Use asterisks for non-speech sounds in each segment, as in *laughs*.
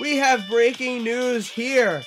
We have breaking news here.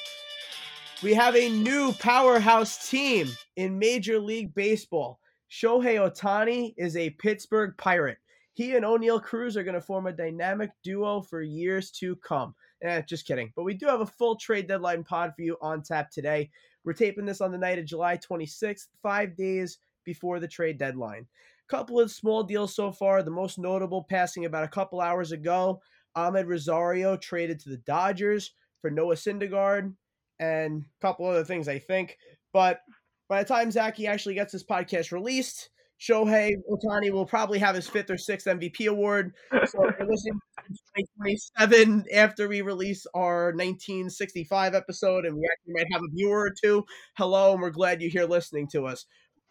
We have a new powerhouse team in Major League Baseball. Shohei Ohtani is a Pittsburgh Pirate. He and Oneil Cruz are going to form a dynamic duo for years to come. Eh, just kidding. But we do have a full trade deadline pod for you on tap today. We're taping this on the night of July 26th, five days before the trade deadline. Couple of small deals so far. The most notable passing about a couple hours ago. Amed Rosario traded to the Dodgers for Noah Syndergaard and a couple other things, I think. But by the time Zachy actually gets this podcast released, Shohei Ohtani will probably have his fifth or sixth MVP award. So *laughs* if you're listening to 2027 after we release our 1965 episode, and we actually might have a viewer or two, hello, and we're glad you're here listening to us.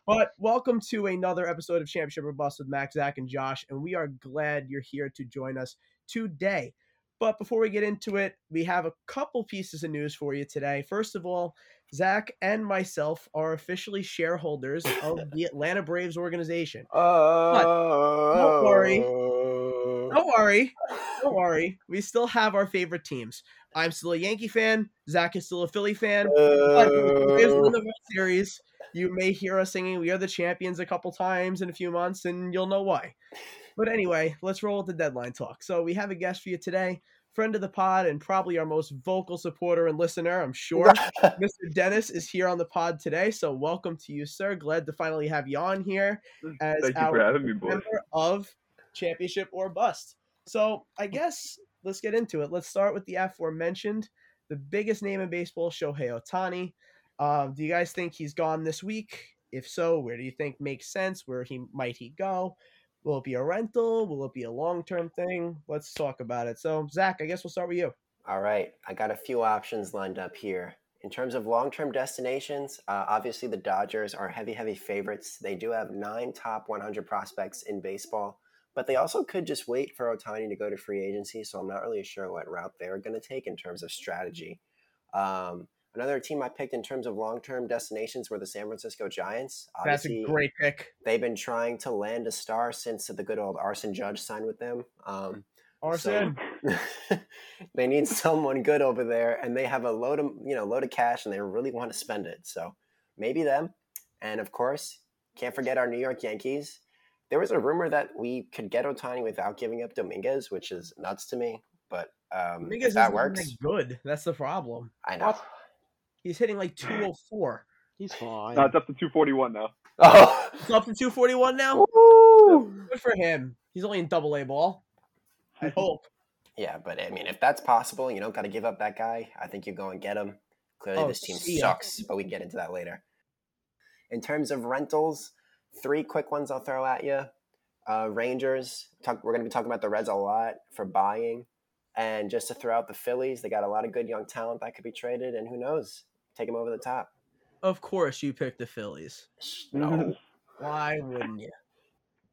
But welcome to another episode of Championship or Bust with Max, Zach, and Josh, and we are glad you're here to join us today. But before we get into it, we have a couple pieces of news for you today. First of all, Zach and myself are officially shareholders of *laughs* the Atlanta Braves organization. Uh, don't worry. Don't worry. *laughs* Don't worry. We still have our favorite teams. I'm still a Yankee fan. Zach is still a Philly fan. But if Braves win the World Series, you may hear us singing "We Are the Champions" a couple times in a few months, and you'll know why. But anyway, let's roll with the deadline talk. So we have a guest for you today, friend of the pod, and probably our most vocal supporter and listener, I'm sure. *laughs* Mr. Dennis is here on the pod today, so welcome to you, sir. Glad to finally have you on here as Thank you our for having me, boy. member of Championship or Bust. So I guess let's get into it. Let's start with the aforementioned, the biggest name in baseball, Shohei Ohtani. Um, do you guys think he's gone this week? If so, where do you think makes sense? Where he might he go? Will it be a rental? Will it be a long term thing? Let's talk about it. So, Zach, I guess we'll start with you. All right, I got a few options lined up here. In terms of long term destinations, uh, obviously the Dodgers are heavy, heavy favorites. They do have nine top 100 prospects in baseball, but they also could just wait for Ohtani to go to free agency. So I'm not really sure what route they're going to take in terms of strategy. Um, Another team I picked in terms of long term destinations were the San Francisco Giants. That's a great pick. They've been trying to land a star since the good old Arson Judge signed with them. Um, Arson. so *laughs* they need someone good over there, and they have a load of you know load of cash, and they really want to spend it. So maybe them. And of course, can't forget our New York Yankees. There was a rumor that we could get Ohtani without giving up Dominguez, which is nuts to me. But um, Dominguez if that works, good. That's the problem. I know. What? He's hitting like 204. He's fine. No, it's up to 241 now. *laughs* Oh, It's up to 241 now. Woo! Good for him. He's only in double A ball. I *laughs* hope. Yeah, but I mean, if that's possible, you don't got to give up that guy. I think you go and get him. Clearly, Oh, this team see ya. sucks, but we can get into that later. In terms of rentals, three quick ones I'll throw at you. Uh, Rangers, talk, we're going to be talking about the Reds a lot for buying. And just to throw out the Phillies, they got a lot of good young talent that could be traded, and who knows, take them over the top. Of course, you picked the Phillies. No, *laughs* Why wouldn't you?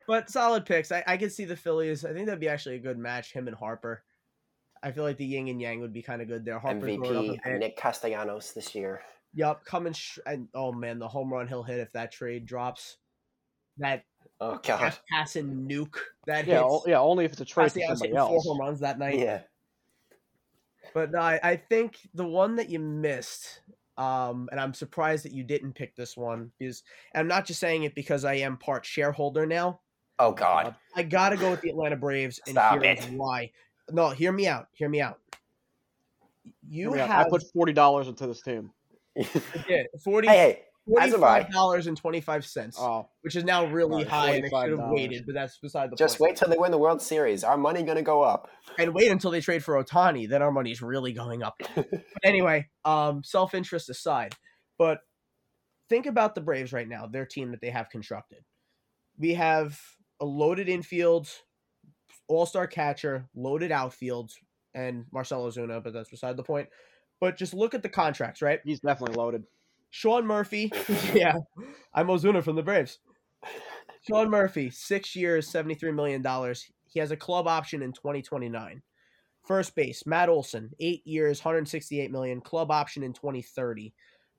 But solid picks. I, I could see the Phillies. I think that'd be actually a good match. Him and Harper. I feel like the yin and yang would be kind of good there. Harper's going up MVP. Nick Castellanos this year. Yup, coming. Sh- and, oh man, the home run he'll hit if that trade drops. That Oh God, passing nuke that yeah, hits. o- yeah. Only if it's a trade to Castellanos somebody hitting four home runs that night. yeah. But no, I, I think the one that you missed, um, and I'm surprised that you didn't pick this one, is and I'm not just saying it because I am part shareholder now. Oh God, I gotta go with the Atlanta Braves, and Stop here is it. why. No, hear me out. Hear me out. You I, mean, I- have I put forty dollars into this team. yeah, 40 hey, hey, as have I. dollars and twenty five Oh, which is now really Right, high, and I should have waited, but that's beside the Just point. wait till they win the World Series. Our money gonna go up. and wait until they trade for Ohtani, then our money's really going up. *laughs* but anyway, um, self interest aside, but think about the Braves right now, their team that they have constructed. We have a loaded infield, all star catcher, loaded outfield, and Marcell Ozuna, but that's beside the point. But just look at the contracts, right? he's definitely loaded. Sean Murphy, *laughs* yeah, I'm Ozuna from the Braves. Sean Murphy, six years, $73 million. He has a club option in 2029. First base, Matt Olson, eight years, 168 million, club option in 2030.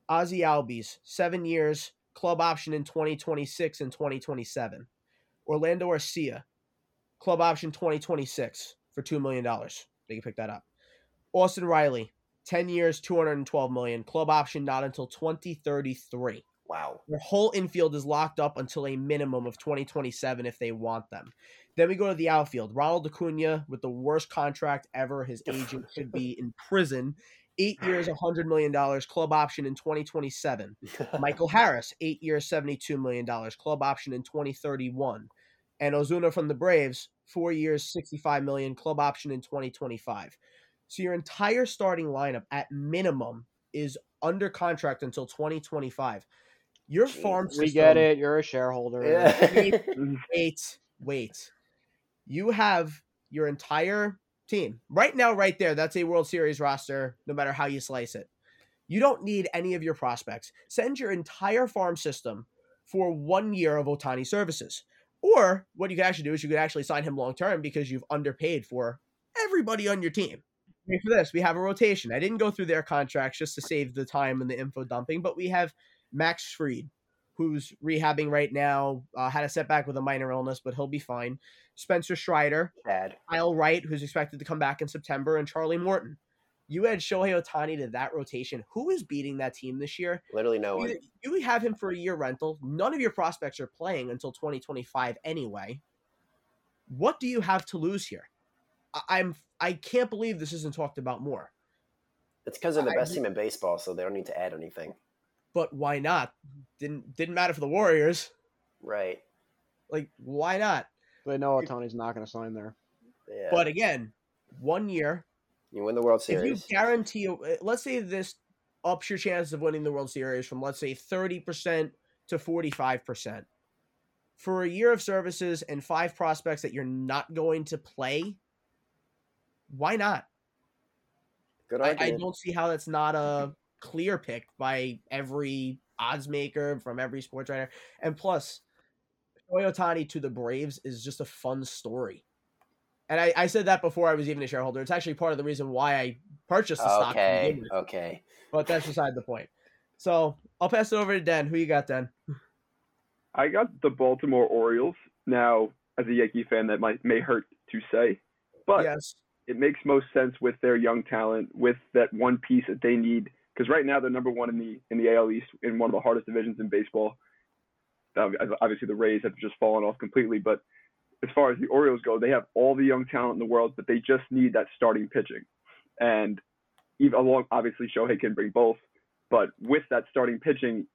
Ozzy Albies, seven years, club option in 2026 and 2027. Orlando Arcia, club option 2026 for $2 million. They can pick that up. Austin Riley, 10 years, 212 million. Club option not until 2033. Wow. Their whole infield is locked up until a minimum of 2027 if they want them. Then we go to the outfield. Ronald Acuna with the worst contract ever. His agent should be in prison. Eight years, $100 million. Club option in 2027. *laughs* Michael Harris, eight years, $72 million. Club option in 2031. And Ozuna from the Braves, four years, 65 million, Club option in 2025. So your entire starting lineup at minimum is under contract until 2025. Your Jeez. farm system. We get it. You're a shareholder. Yeah. *laughs* *laughs* Wait, wait. You have your entire team right now, right there. That's a World Series roster, no matter how you slice it. You don't need any of your prospects. Send your entire farm system for one year of Ohtani services. Or what you could actually do is you could actually sign him long term because you've underpaid for everybody on your team. For this. We have a rotation. I didn't go through their contracts just to save the time and the info dumping, but we have Max Fried, who's rehabbing right now, uh, had a setback with a minor illness, but he'll be fine. Spencer Strider, Bad. Kyle Wright, who's expected to come back in September, and Charlie Morton. You add Shohei Ohtani to that rotation. Who is beating that team this year? Literally no one. You, you have him for a year rental. None of your prospects are playing until 2025 anyway. What do you have to lose here? I, I'm I can't believe this isn't talked about more. It's because they're the I- best team in baseball, so they don't need to add anything. But why not? Didn't didn't matter for the Warriors. Right. Like why not? They know Ohtani's not going to sign there. Yeah. But again, one year. you win the World If you guarantee, uh, let's say this ups your chances of winning the World Series from let's say thirty percent to forty five percent. For a year of services and five prospects that you're not going to play, why not? Good I, I don't see how that's not a clear pick by every odds maker from every sports writer. And plus, Toyotani to the Braves is just a fun story. And I, I said that before I was even a shareholder. It's actually part of the reason why I purchased the stock. Okay. begin Okay. But that's beside the point. So I'll pass it over to Den. Who you got, Den? I got the Baltimore Orioles. Now, as a Yankee fan, that might may hurt to say, but yes. It makes most sense with their young talent, with that one piece that they need. Because right now they're number one in the in the AL East in one of the hardest divisions in baseball. Obviously, the Rays have just fallen off completely, but as far as the Orioles go, they have all the young talent in the world, but they just need that starting pitching. And even along, obviously, Shohei can bring both, but with that starting pitching,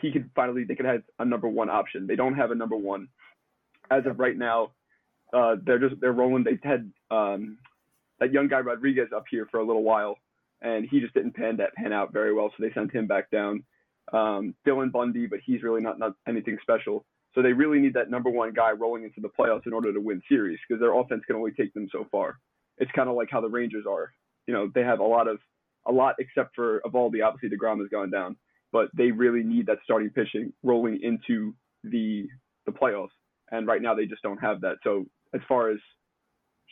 he could finally they could have a number one option. They don't have a number one as of right now. Uh, they're just they're rolling. They had um, that young guy Rodriguez up here for a little while, and he just didn't pan that pan out very well, so they sent him back down. Um, Dylan Bundy, but he's really not not anything special. So they really need that number one guy rolling into the playoffs in order to win series because their offense can only take them so far. It's kind of like how the Rangers are. You know, they have a lot of a lot except for Eovaldi. Obviously, Degrom has gone down, but they really need that starting pitching rolling into the the playoffs. And right now, they just don't have that. So as far as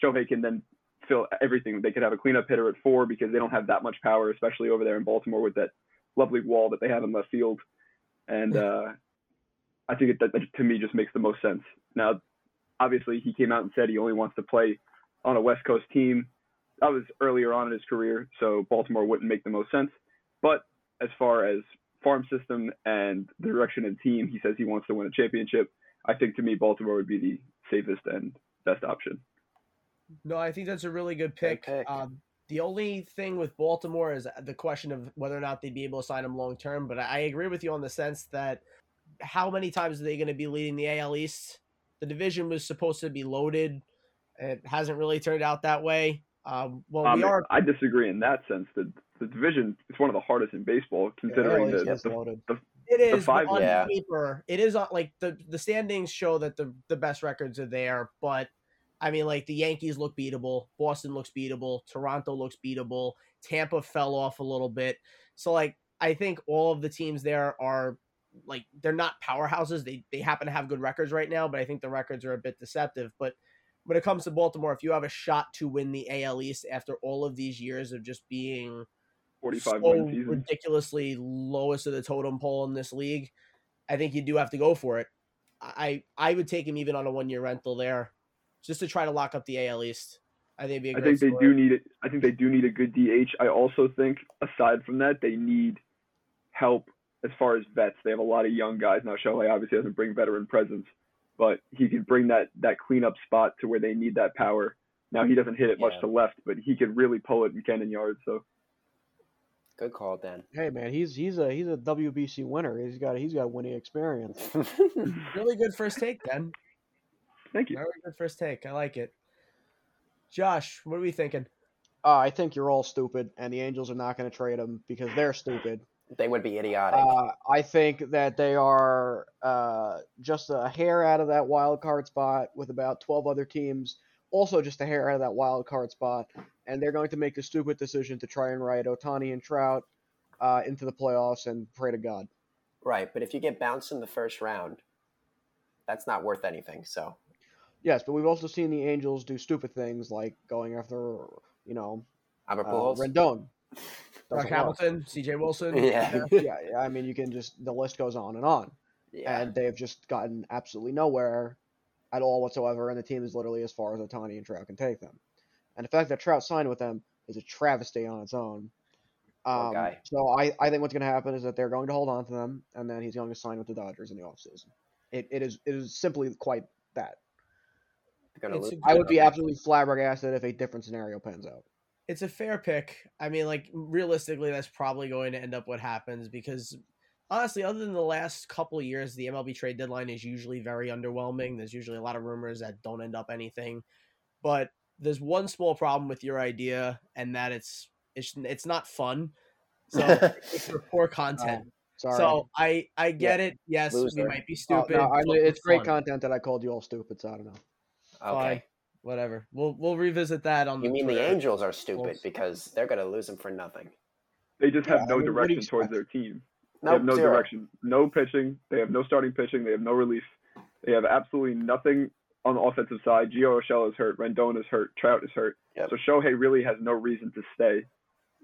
Shohei can then fill everything, they could have a cleanup hitter at four because they don't have that much power, especially over there in Baltimore with that lovely wall that they have in left field. And uh, I think it, that, that to me just makes the most sense. Now, obviously, he came out and said he only wants to play on a West Coast team. That was earlier on in his career, so Baltimore wouldn't make the most sense. But as far as farm system and the direction of the team, he says he wants to win a championship. I think to me, Baltimore would be the safest and best option. No, I think that's a really good pick. pick. Um, the only thing with Baltimore is the question of whether or not they'd be able to sign him long term. But I I agree with you on the sense that how many times are they going to be leading the AL East? The division was supposed to be loaded. It hasn't really turned out that way. Um, well, Um, we are. I disagree in that sense. The the division is one of the hardest in baseball, considering AL the, East is the, loaded. the- It is five- on Yeah. paper. It is on like the the standings show that the the best records are there, but I mean like the Yankees look beatable, Boston looks beatable, Toronto looks beatable, Tampa fell off a little bit. So like I think all of the teams there are like they're not powerhouses. They they happen to have good records right now, but I think the records are a bit deceptive. But when it comes to Baltimore, if you have a shot to win the AL East after all of these years of just being 45 so ridiculously lowest of the totem pole in this league, I think you do have to go for it. I I would take him even on a one year rental there, just to try to lock up the AL East. I think it'd be a I great think they story. do need it. I think they do need a good DH. I also think, aside from that, they need help as far as vets. They have a lot of young guys now. Shohei obviously doesn't bring veteran presence, but he can bring that that cleanup spot to where they need that power. Now he doesn't hit it much Yeah. to left, but he could really pull it in Camden Yards. So Good call, Dan. Hey man, he's he's a he's a WBC winner. He's got he's got winning experience. *laughs* Really good first take, then. Thank you. Very good first take. I like it. Josh, what are we thinking? Uh, I think you're all stupid, and the Angels are not going to trade him because they're stupid. they would be idiotic. Uh, I think that they are uh, just a hair out of that wild card spot with about 12 other teams, also just a hair out of that wild card spot, and they're going to make the stupid decision to try and ride Ohtani and Trout uh, into the playoffs and pray to God. right, but if you get bounced in the first round, that's not worth anything. So Yes, but we've also seen the Angels do stupid things like going after, you know, Albert uh, Pujols. Rendon. Rock Hamilton, C.J. Wilson. Yeah. *laughs* yeah, yeah, I mean, you can just the list goes on and on, yeah. and they've just gotten absolutely nowhere at all whatsoever, and the team is literally as far as Ohtani and Trout can take them. And the fact that Trout signed with them is a travesty on its own. Um, guy. so I, I think what's going to happen is that they're going to hold on to them, and then he's going to sign with the Dodgers in the offseason. It, it is it is simply quite that. They're gonna It's lose. a I would be absolutely flabbergasted if a different scenario pans out. it's a fair pick. I mean, like realistically, that's probably going to end up what happens because honestly, other than the last couple of years, the MLB trade deadline is usually very underwhelming. There's usually a lot of rumors that don't end up anything. But there's one small problem with your idea, and that it's it's it's not fun. *laughs* So it's for poor content. Oh, sorry. so I I get it. Yes, we might be Oh, stupid. no, I mean, it's for great fun. content that I called you all stupid, so I don't know. Fine. okay. Whatever. We'll we'll revisit that on. The You mean the Angels are stupid Wolves. because they're gonna lose him for nothing. They just Yeah, have I no mean, what do you direction towards their team. They No, have no zero. direction, no pitching. They have no starting pitching. They have no relief. They have absolutely nothing on the offensive side. Gio Urshela is hurt. Rendon is hurt. Trout is hurt. Yep. So Shohei really has no reason to stay,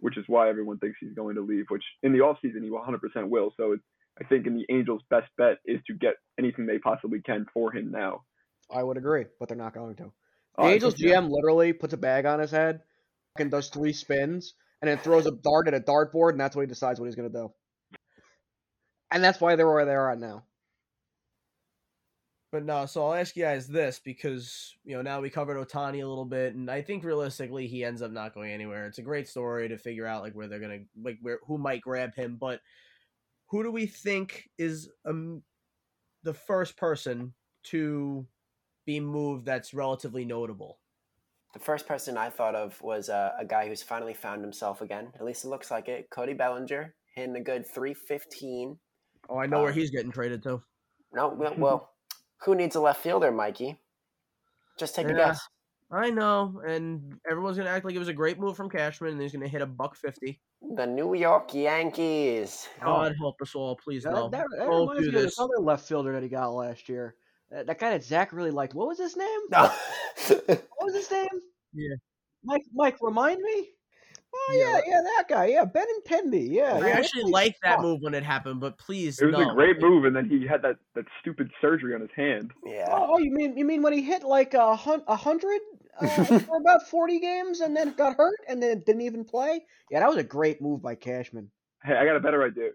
which is why everyone thinks he's going to leave. Which in the offseason he 100% will. So it's, I think in the Angels' best bet is to get anything they possibly can for him now. I would agree, but they're not going to. The Oh, Angels. GM literally puts a bag on his head and does three spins and then throws a dart at a dartboard, and that's what he decides what he's going to do. And that's why they're where they are at now. But no, so I'll ask you guys this because you know now we covered Ohtani a little bit, and I think realistically he ends up not going anywhere. It's a great story to figure out like where they're gonna like where who might grab him, but who do we think is um the first person to be moved that's relatively notable? The first person I thought of was uh, a guy who's finally found himself again. At least it looks like it. Cody Bellinger hitting a good 315. Oh, I know where Um, he's getting traded to. No, well, well, *laughs* who needs a left fielder, Mikey? Just take a guess. I know, and everyone's gonna act like it was a great move from Cashman, and he's gonna hit a buck fifty. The New York Yankees. God help us all, please That, no. that, that Don't reminds do me of this. this other left fielder that he got last year. That, that guy that Zach really liked. What was his name? *laughs* No. What was his name? Yeah. Mike, Mike, remind me? Oh, Yeah. yeah, yeah, that guy. Yeah, Ben and Benintendi. Yeah. I yeah, actually he's liked that move when it happened, but please, It was no. a great move, and then he had that, that stupid surgery on his hand. yeah. Oh, oh, you mean you mean when he hit like a a hundred uh, *laughs* for about forty games and then got hurt and then didn't even play? Yeah, that was a great move by Cashman. Hey, I got a better idea.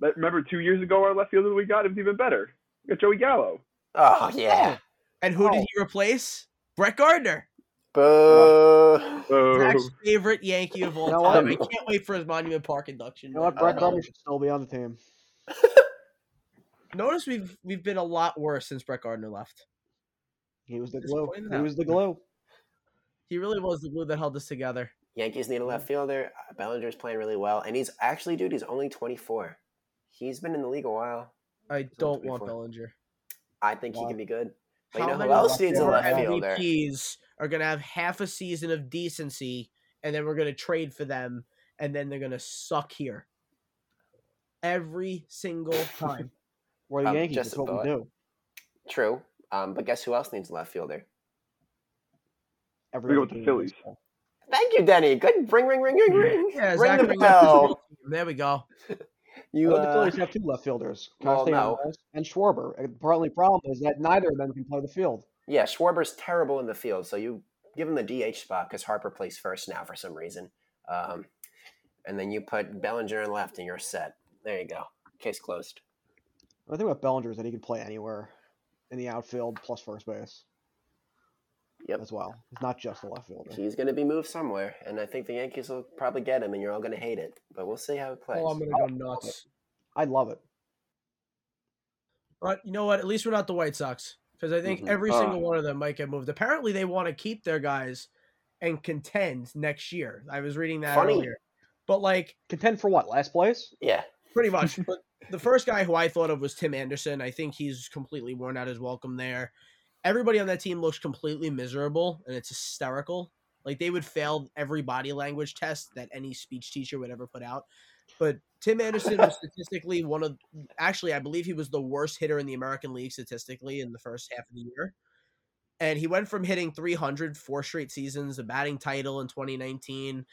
Remember two years ago our left fielder we got? It was even better. We got Joey Gallo. Oh, yeah. And who did Oh. he replace? Brett Gardner, Boo. Oh, Zach's favorite Yankee of all You know time. what? I can't wait for his Monument Park induction. You know what? Brett Gardner should still be on the team. *laughs* Notice we've we've been a lot worse since Brett Gardner left. He was the Just glue. He was the glue. *laughs* He really was the glue that held us together. Yankees need a left fielder. Uh, Bellinger's playing really well. And he's actually, dude, he's only 24. He's been in the league a while. I He's don't want 24. Bellinger. I think he can be good. But you How know who many else needs a left fielder? MVPs are gonna have half a season of decency, and then we're gonna trade for them, and then they're gonna suck here every single time. *laughs* We're the Um, Yankees. just That's a what we do. True. Um, but guess who else needs a left fielder? Every We go with the Phillies. Thank you, Denny. Good. Ring, ring, ring, ring, ring. Yeah, ring Zach the bell. There we go. *laughs* You, Well, the uh, Phillies have two left fielders, well, Castellanos and Schwarber. And The only problem is that neither of them can play the field. yeah, Schwarber's terrible in the field, so you give him the DH spot because Harper plays first now for some reason. Um, and then you put Bellinger in left, and you're set. There you go. Case closed. The thing about Bellinger is that he can play anywhere in the outfield plus first base. Yep. As well. He's not just a left fielder. He's going to be moved somewhere, and I think the Yankees will probably get him, and you're all going to hate it. But we'll see how it plays. Oh, I'm gonna go nuts. I love it. But you know what? At least we're not the White Sox because I think Mhm. every Uh. single one of them might get moved. Apparently, they want to keep their guys and contend next year. I was reading that Funny. earlier. But like Contend for what? Last place? yeah, pretty much. *laughs* but the first guy who I thought of was Tim Anderson. I think he's completely worn out his welcome there. Everybody on that team looks completely miserable, and it's hysterical. Like they would fail every body language test that any speech teacher would ever put out. But Tim Anderson was *laughs* statistically one of actually, I believe he was the worst hitter in the American League statistically in the first half of the year. And he went from hitting 300 four straight seasons, a batting title in 2019,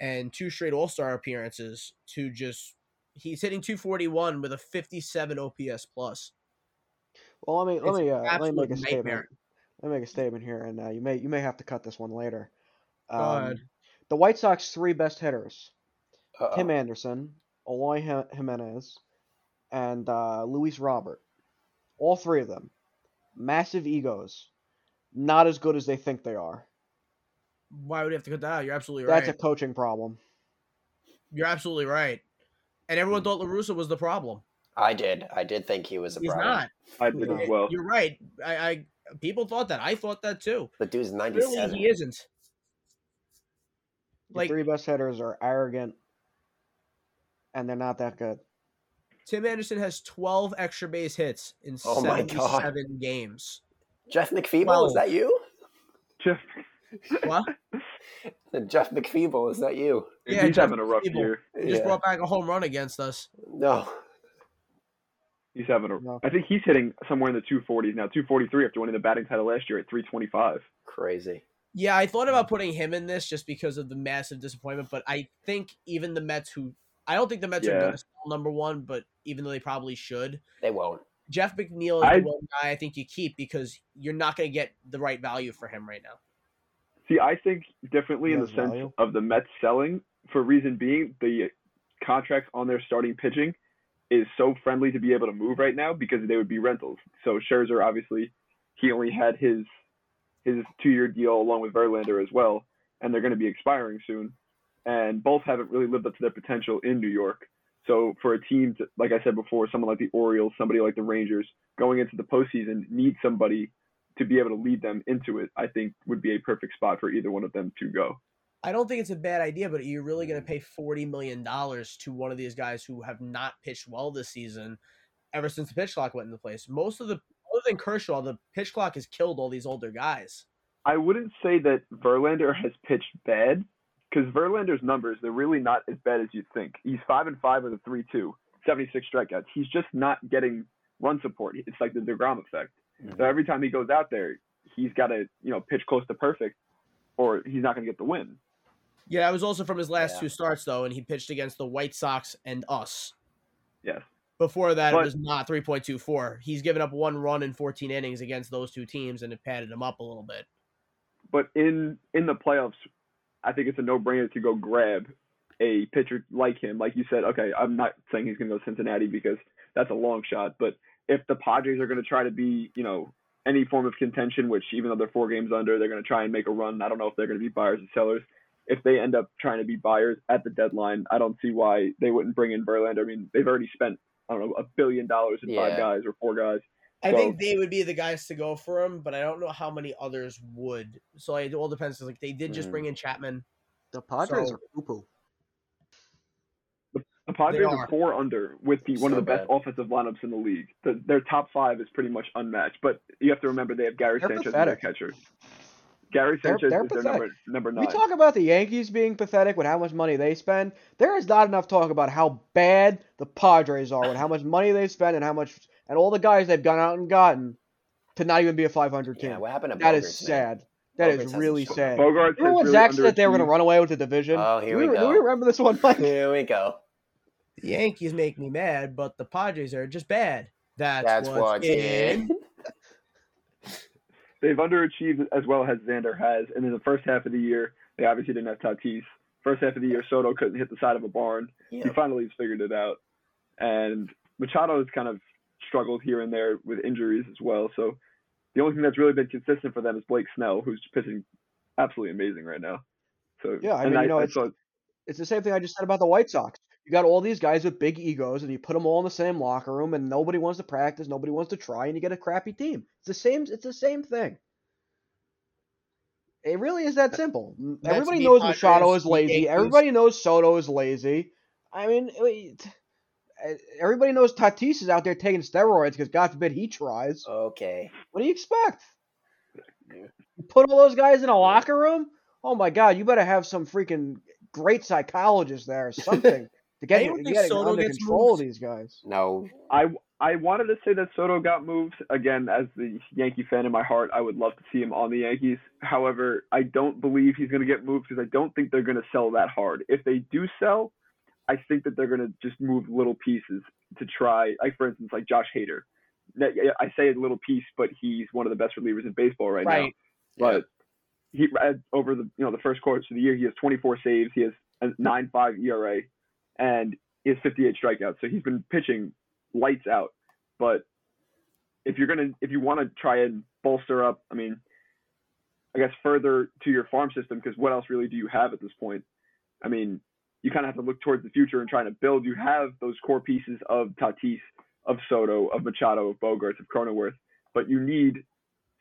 and two straight All Star appearances to just he's hitting 241 with a 57 OPS plus. Well, let me let It's me uh, let me make a absolute statement. Let me make a statement here, and uh, you may you may have to cut this one later. Go ahead. The White Sox three best hitters: Uh-oh. Tim Anderson, Eloy Ji- Jimenez, and uh, Luis Robert. All three of them, massive egos, not as good as they think they are. Why would you have to cut that out? You're absolutely right. That's a coaching problem. You're absolutely right. And everyone thought La Russa was the problem. I did. I did think he was a He's problem. not. I did as well. You're right. I, I people thought that. I thought that too. The dude's Really, 97. he isn't. The Like- three best hitters are arrogant, and they're not that good. Tim Anderson has 12 extra base hits in Oh my God. 77 games. Jeff McFeeble, Well- is that you? Jeff, *laughs* What? *laughs* Jeff McFeeble, is that you? Yeah, he's Jeff having a rough McFeeble. year. He just Yeah. brought back a home run against us. No. He's having a. No. I think he's hitting somewhere in the 240s now. 243 after winning the batting title last year at 325. Crazy. Yeah, I thought about putting him in this just because of the massive disappointment, but I think even the Mets who I don't think the Mets are going to sell number one, but even though they probably should, They won't. Jeff McNeil is I- the one guy I think you keep because you're not going to get the right value for him right now. See, I think differently in the Has sense of the Mets selling, for reason being the contracts on their starting pitching is so friendly to be able to move right now because they would be rentals. So Scherzer, obviously, he only had his his two year deal along with Verlander as well, and they're going to be expiring soon. And both haven't really lived up to their potential in New York. So for a team, to, like I said before, someone like the Orioles, somebody like the Rangers, going into the postseason, need somebody to be able to lead them into it. I think would be a perfect spot for either one of them to go. I don't think it's a bad idea, but you're really going to mm-hmm. pay forty million dollars to one of these guys who have not pitched well this season ever since the pitch clock went into place. Most of the other than Kershaw, the pitch clock has killed all these older guys. I wouldn't say that Verlander has pitched bad because Verlander's numbers they're really not as bad as you'd think. He's five and five with a 3-2, 76 strikeouts. He's just not getting run support. It's like the Degrom effect. So mm-hmm. every time he goes out there, he's got to you know pitch close to perfect, or he's not going to get the win. Yeah, that was also from his last Yeah. two starts though, and he pitched against the White Sox and us. Yes. Before that, But- it was not 3.24. He's given up one run in 14 innings against those two teams, and it padded him up a little bit. But in in the playoffs, I think it's a no brainer to go grab a pitcher like him. Like you said, okay, I'm not saying he's going to go Cincinnati because that's a long shot. But if the Padres are going to try to be, you know, any form of contention, which even though they're four games under, they're going to try and make a run. I don't know if they're going to be buyers or sellers. If they end up trying to be buyers at the deadline, I don't see why they wouldn't bring in Verlander. I mean, they've already spent I don't know a billion dollars in Yeah. five guys or four guys. I So- think they would be the guys to go for him, but I don't know how many others would. So it all depends. 'cause, Like they did just Mhm. bring in Chapman. The Padres So- are poo poo. The Padres are. are four under with the one of So the best bad. offensive lineups in the league. The, their top five is pretty much unmatched. But you have to remember they have Gary They're Sanchez as their catcher. Gary They're- Sanchez they're is their pathetic. number nine. We talk about the Yankees being pathetic with how much money they spend. There is not enough talk about how bad the Padres are with how much money they spend and how much and all the guys they've gone out and gotten to not even be a 500 team. Yeah, what happened to that Bogaerts, is man? sad. That Bogaerts is really shown sad. Bogaerts Remember has when really Zach said that they were going to run away with the division? Oh, here do we Do go. we remember this one, Mike? Here we go. The Yankees make me mad, but the Padres are just bad. That's, That's what's what's in. They've underachieved as well as Xander has. And in the first half of the year, they obviously didn't have Tatis. First half of the year, Soto couldn't hit the side of a barn. Yeah. He finally has figured it out. And Machado has kind of struggled here and there with injuries as well. So the only thing that's really been consistent for them is Blake Snell, who's pitching absolutely amazing right now. So Yeah, I mean, you know, it's- saw- It's the same thing I just said about the White Sox. You got all these guys with big egos, and you put them all in the same locker room, and nobody wants to practice, nobody wants to try, and you get a crappy team. It's the same. It's the same thing. It really is that simple. Mets Everybody knows Padres, Machado is lazy. Everybody knows Soto is lazy. I mean, wait, everybody knows Tatis is out there taking steroids because God forbid he tries. Okay. What do you expect? You put all those guys in a locker room? Oh my God! You better have some freaking great psychologist there or something to get, I don't you- think get Soto under gets control of moved. these guys. No. I I wanted to say that Soto got moved again as the Yankee fan in my heart. I would love to see him on the Yankees. However, I don't believe he's going to get moved because I don't think they're going to sell that hard. If they do sell, I think that they're going to just move little pieces to try. Like for instance, like Josh Hader. I say a little piece, but he's one of the best relievers in baseball right, now. Right. But he uh, over the you know the first course of the year, he has 24 saves. He has a 9.5 ERA, and he has 58 strikeouts. So he's been pitching lights out. But if you're gonna if you want to try and bolster up, I mean, I guess further to your farm system, because what else really do you have at this point? I mean, you kind of have to look towards the future and trying to build. You have those core pieces of Tatis, of Soto, of Machado, of Bogaerts, of Cronenworth, but you need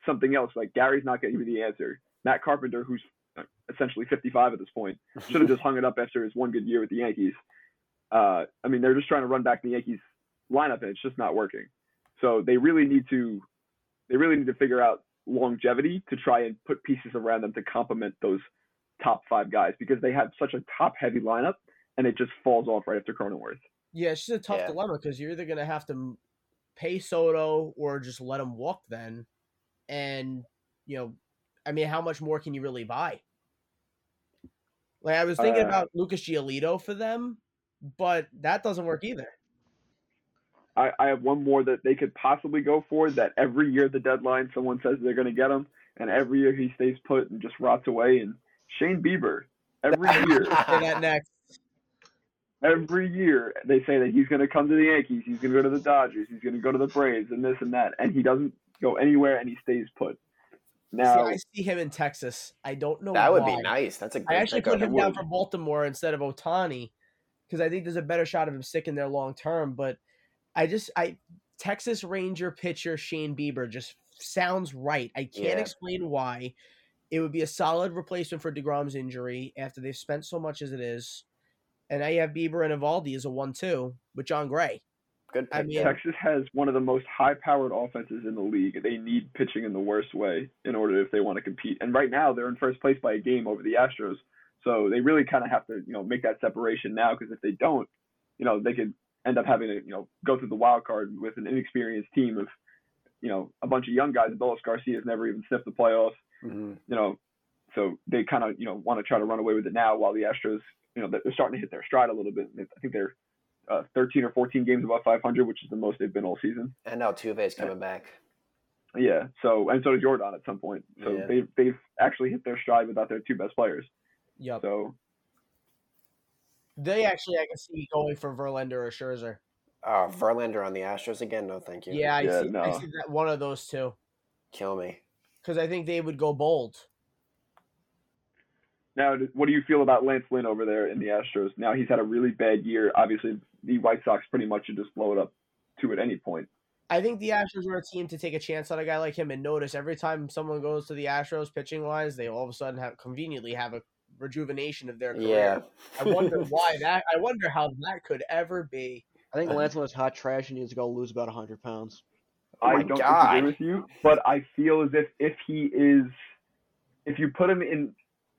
something else. Like Gary's not give you the answer. Matt Carpenter, who's uh, essentially 55 at this point, should have *laughs* just hung it up after his one good year with the Yankees. Uh, I mean, they're just trying to run back the Yankees lineup, and it's just not working. So they really need to, they really need to figure out longevity to try and put pieces around them to complement those top five guys because they have such a top-heavy lineup, and it just falls off right after Cronenworth. Yeah, it's just a tough Yeah. dilemma because you're either gonna have to pay Soto or just let him walk then, and you know, I mean, how much more can you really buy? Like I was thinking Uh, about Lucas Giolito for them, but that doesn't work either. I, I have one more that they could possibly go for that every year the deadline someone says they're going to get him, and every year he stays put and just rots away. And Shane Bieber, every *laughs* year, Say that next. every year they say that he's going to come to the Yankees, he's going to go to the Dodgers, he's going to go to the Braves, and this and that, and he doesn't go anywhere and he stays put. Now, see, I see him in Texas. I don't know. That would be nice. That's a I great I actually pickup. put him down would. for Baltimore instead of Ohtani because I think there's a better shot of him sticking there long term. But I just I Texas Ranger pitcher Shane Bieber just sounds right. I can't Yeah. explain why. It would be a solid replacement for Degrom's injury after they've spent so much as it is. And I have Bieber and Eovaldi as a one-two with Jon Gray. Good I mean- Texas has one of the most high-powered offenses in the league. They need pitching in the worst way in order if they want to compete. And right now, they're in first place by a game over the Astros. So they really kind of have to, you know, make that separation now. Because if they don't, you know, they could end up having to, you know, go through the wild card with an inexperienced team of, you know, a bunch of young guys. Adolis Garcia's never even sniffed the playoffs. Mhm. You know, so they kind of, you know, want to try to run away with it now while the Astros, you know, they're starting to hit their stride a little bit. I think they're uh, 13 or 14 games above 500, which is the most they've been all season. And Altuve's coming back. Yeah. So and so did Jordan at some point. So Yeah. they've they've actually hit their stride without their two best players. Yep. So They actually I can see going for Verlander or Scherzer. Oh, Verlander on the Astros again? No, thank you. Yeah, I Yeah, see. I see that one of those two Kill me. because I think they would go bold. now, what do you feel about Lance Lynn over there in the Astros? Now he's had a really bad year. Obviously, the White Sox pretty much should just blow it up to at any point. I think the Astros are a team to take a chance on a guy like him and notice every time someone goes to the Astros pitching wise, they all of a sudden have conveniently have a rejuvenation of their career. Yeah. I wonder *laughs* why that. I wonder how that could ever be. I think Lance is hot trash and needs to go lose about hundred pounds. Oh I don't God. disagree with you, but I feel as if if he is, if you put him in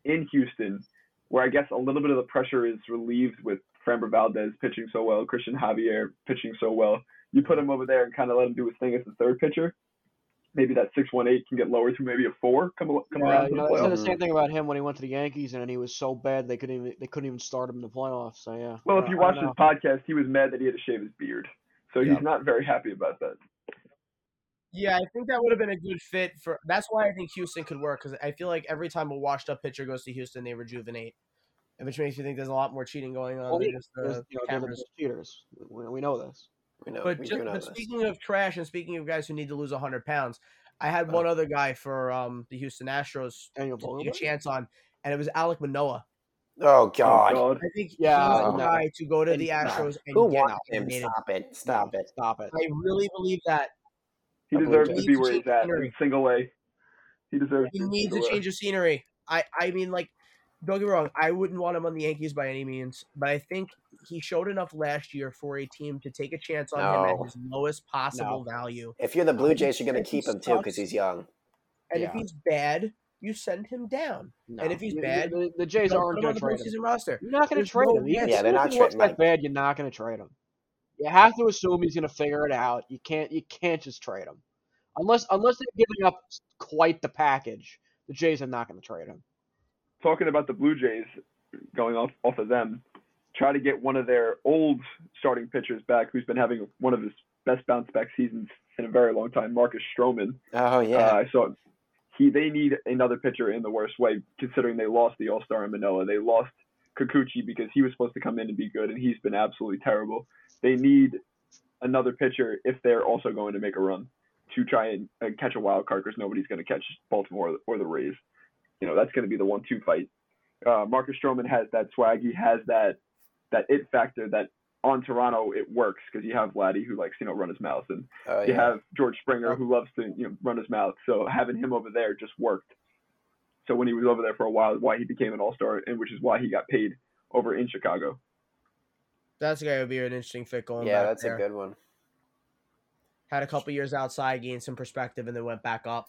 in Houston, where I guess a little bit of the pressure is relieved with Framber Valdez pitching so well, Christian Javier pitching so well, you put him over there and kind of let him do his thing as the third pitcher. Maybe that six one eight can get lowered to maybe a four. Come come Yeah, around you know, the they said the same thing about him when he went to the Yankees, and he was so bad they couldn't even they couldn't even start him in the playoffs. So yeah. Well, if you watch his podcast, he was mad that he had to shave his beard, so he's not very happy about that. Yeah, I think that would have been a good fit for. That's why I think Houston could work because I feel like every time a washed up pitcher goes to Houston, they rejuvenate, which makes you think there's a lot more cheating going on Well, than yeah, just There's, the you know, they're the cameras. cheaters. We, we know this. We know. But, we ju- know but speaking of trash and speaking of guys who need to lose 100 pounds, I had Oh. one other guy for um, the Houston Astros Daniel to take a chance on, and it was Alek Manoah. oh Oh, God. God. I think Yeah, he's the guy to go to the Astros Who and get wants him? Stop it. Stop it. Stop it. I really believe that He deserves to be where he's at scenery. single A. He deserves. he to needs a A. change of scenery. I, I mean, like, don't get me wrong, I wouldn't want him on the Yankees by any means, but I think he showed enough last year for a team to take a chance on him at his lowest possible value. If you're the Blue Jays, you're going to keep he him too because he's young. And if he's bad, you send him down. No. And if he's bad, the, the Jays aren't going to trade him. roster. You're not going to trade no him. Even. Yeah, they're not he looks trading that bad, you're not going to trade him. You have to assume he's going to figure it out. You can't. You can't just trade him, unless unless they're giving up quite the package. The Jays are not going to trade him. Talking about the Blue Jays, going off off of them, try to get one of their old starting pitchers back, who's been having one of his best bounce back seasons in a very long time, Marcus Stroman. Oh Uh, yeah. I saw he they need another pitcher in the worst way, considering they lost the All Star in Manila. They lost Kikuchi because he was supposed to come in and be good, and he's been absolutely terrible. They need another pitcher if they're also going to make a run to try and uh, catch a wild card because nobody's going to catch Baltimore or the, or the Rays. You know that's going to be the one-two fight. Uh, Marcus Stroman has that swag. He has that that it factor that on Toronto it works because you have Vladdy who likes you know run his mouth and Oh you yeah. have George Springer who loves to you know run his mouth. So having him over there just worked. So when he was over there for a while, why he became an All Star, and which is why he got paid over in Chicago. That's a guy who would be an interesting fit going Yeah, back that's there. a good one. Had a couple years outside, gained some perspective, and then went back up.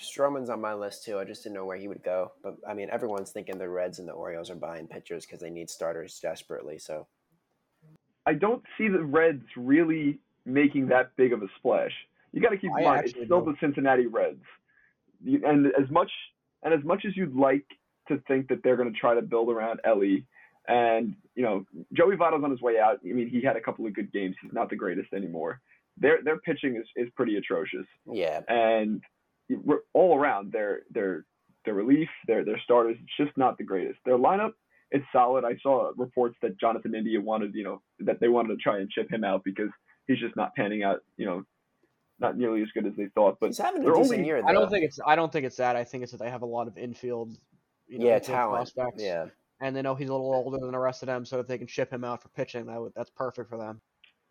Stroman's on my list too. I just didn't know where he would go. But I mean, everyone's thinking the Reds and the Orioles are buying pitchers because they need starters desperately. So I don't see the Reds really making that big of a splash. You got to keep I in mind it's still do. the Cincinnati Reds, you, and as much and as much as you'd like to think that they're going to try to build around Ellie, and you know Joey Votto's on his way out. I mean, he had a couple of good games. He's not the greatest anymore. Their their pitching is, is pretty atrocious. yeah, and all around their their their relief, their their starters, it's just not the greatest. Their lineup is solid. I saw reports that Jonathan India wanted, you know, that they wanted to try and chip him out because he's just not panning out, you know, not nearly as good as they thought. But he's having a they're decent only- year. Though. I don't think it's. I don't think it's that. I think it's that they have a lot of infield. You know, yeah, infield talent. prospects, Yeah, and they know he's a little older than the rest of them, so if they can ship him out for pitching, that would, that's perfect for them.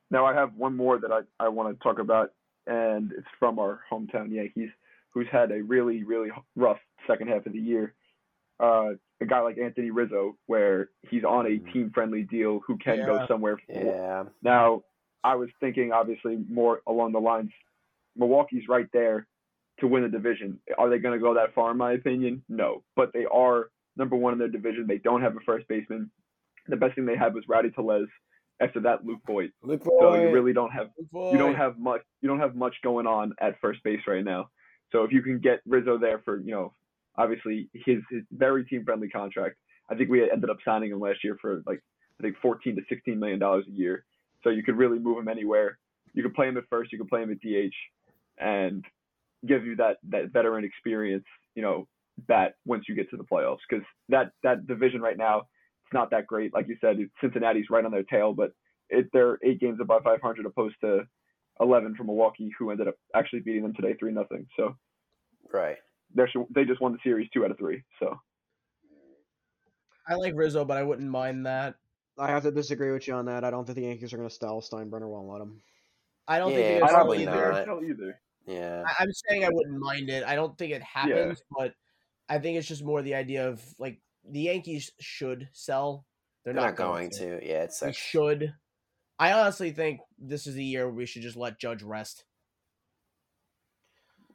Now I have one more that I, I want to talk about, and it's from our hometown Yankees, who's had a really really rough second half of the year. Uh, a guy like Anthony Rizzo, where he's on a team friendly deal, who can go Yeah. somewhere. yeah. Now I was thinking obviously more along the lines, Milwaukee's right there to win the division. Are they going to go that far? In my opinion, no. But they are number one in their division. They don't have a first baseman. The best thing they had was Rowdy Tellez. After that, Luke Voit. Luke So you really don't have you don't have much you don't have much going on at first base right now. So if you can get Rizzo there for you know obviously his his very team friendly contract. I think we ended up signing him last year for like I think 14 to 16 million dollars a year. So you could really move him anywhere. You could play him at first. You could play him at DH, and give you that that veteran experience. You know bat once you get to the playoffs because that that division right now it's not that great. Like you said, Cincinnati's right on their tail, but it, they're eight games above 500 opposed to 11 from Milwaukee, who ended up actually beating them today three nothing. So right. they're they just won the series two out of three. So I like Rizzo, but I wouldn't mind that. I have to disagree with you on that. I don't think the Yankees are going to stall. Steinbrenner won't let him. I don't Yeah, think I it's don't Probably think either. they're not. hell either. Yeah. I- I'm saying I wouldn't mind it. I don't think it happens, but I think it's just more the idea of like the Yankees should sell. They're, They're not going to. Yeah, it's They should. I honestly think this is the year we should just let Judge rest.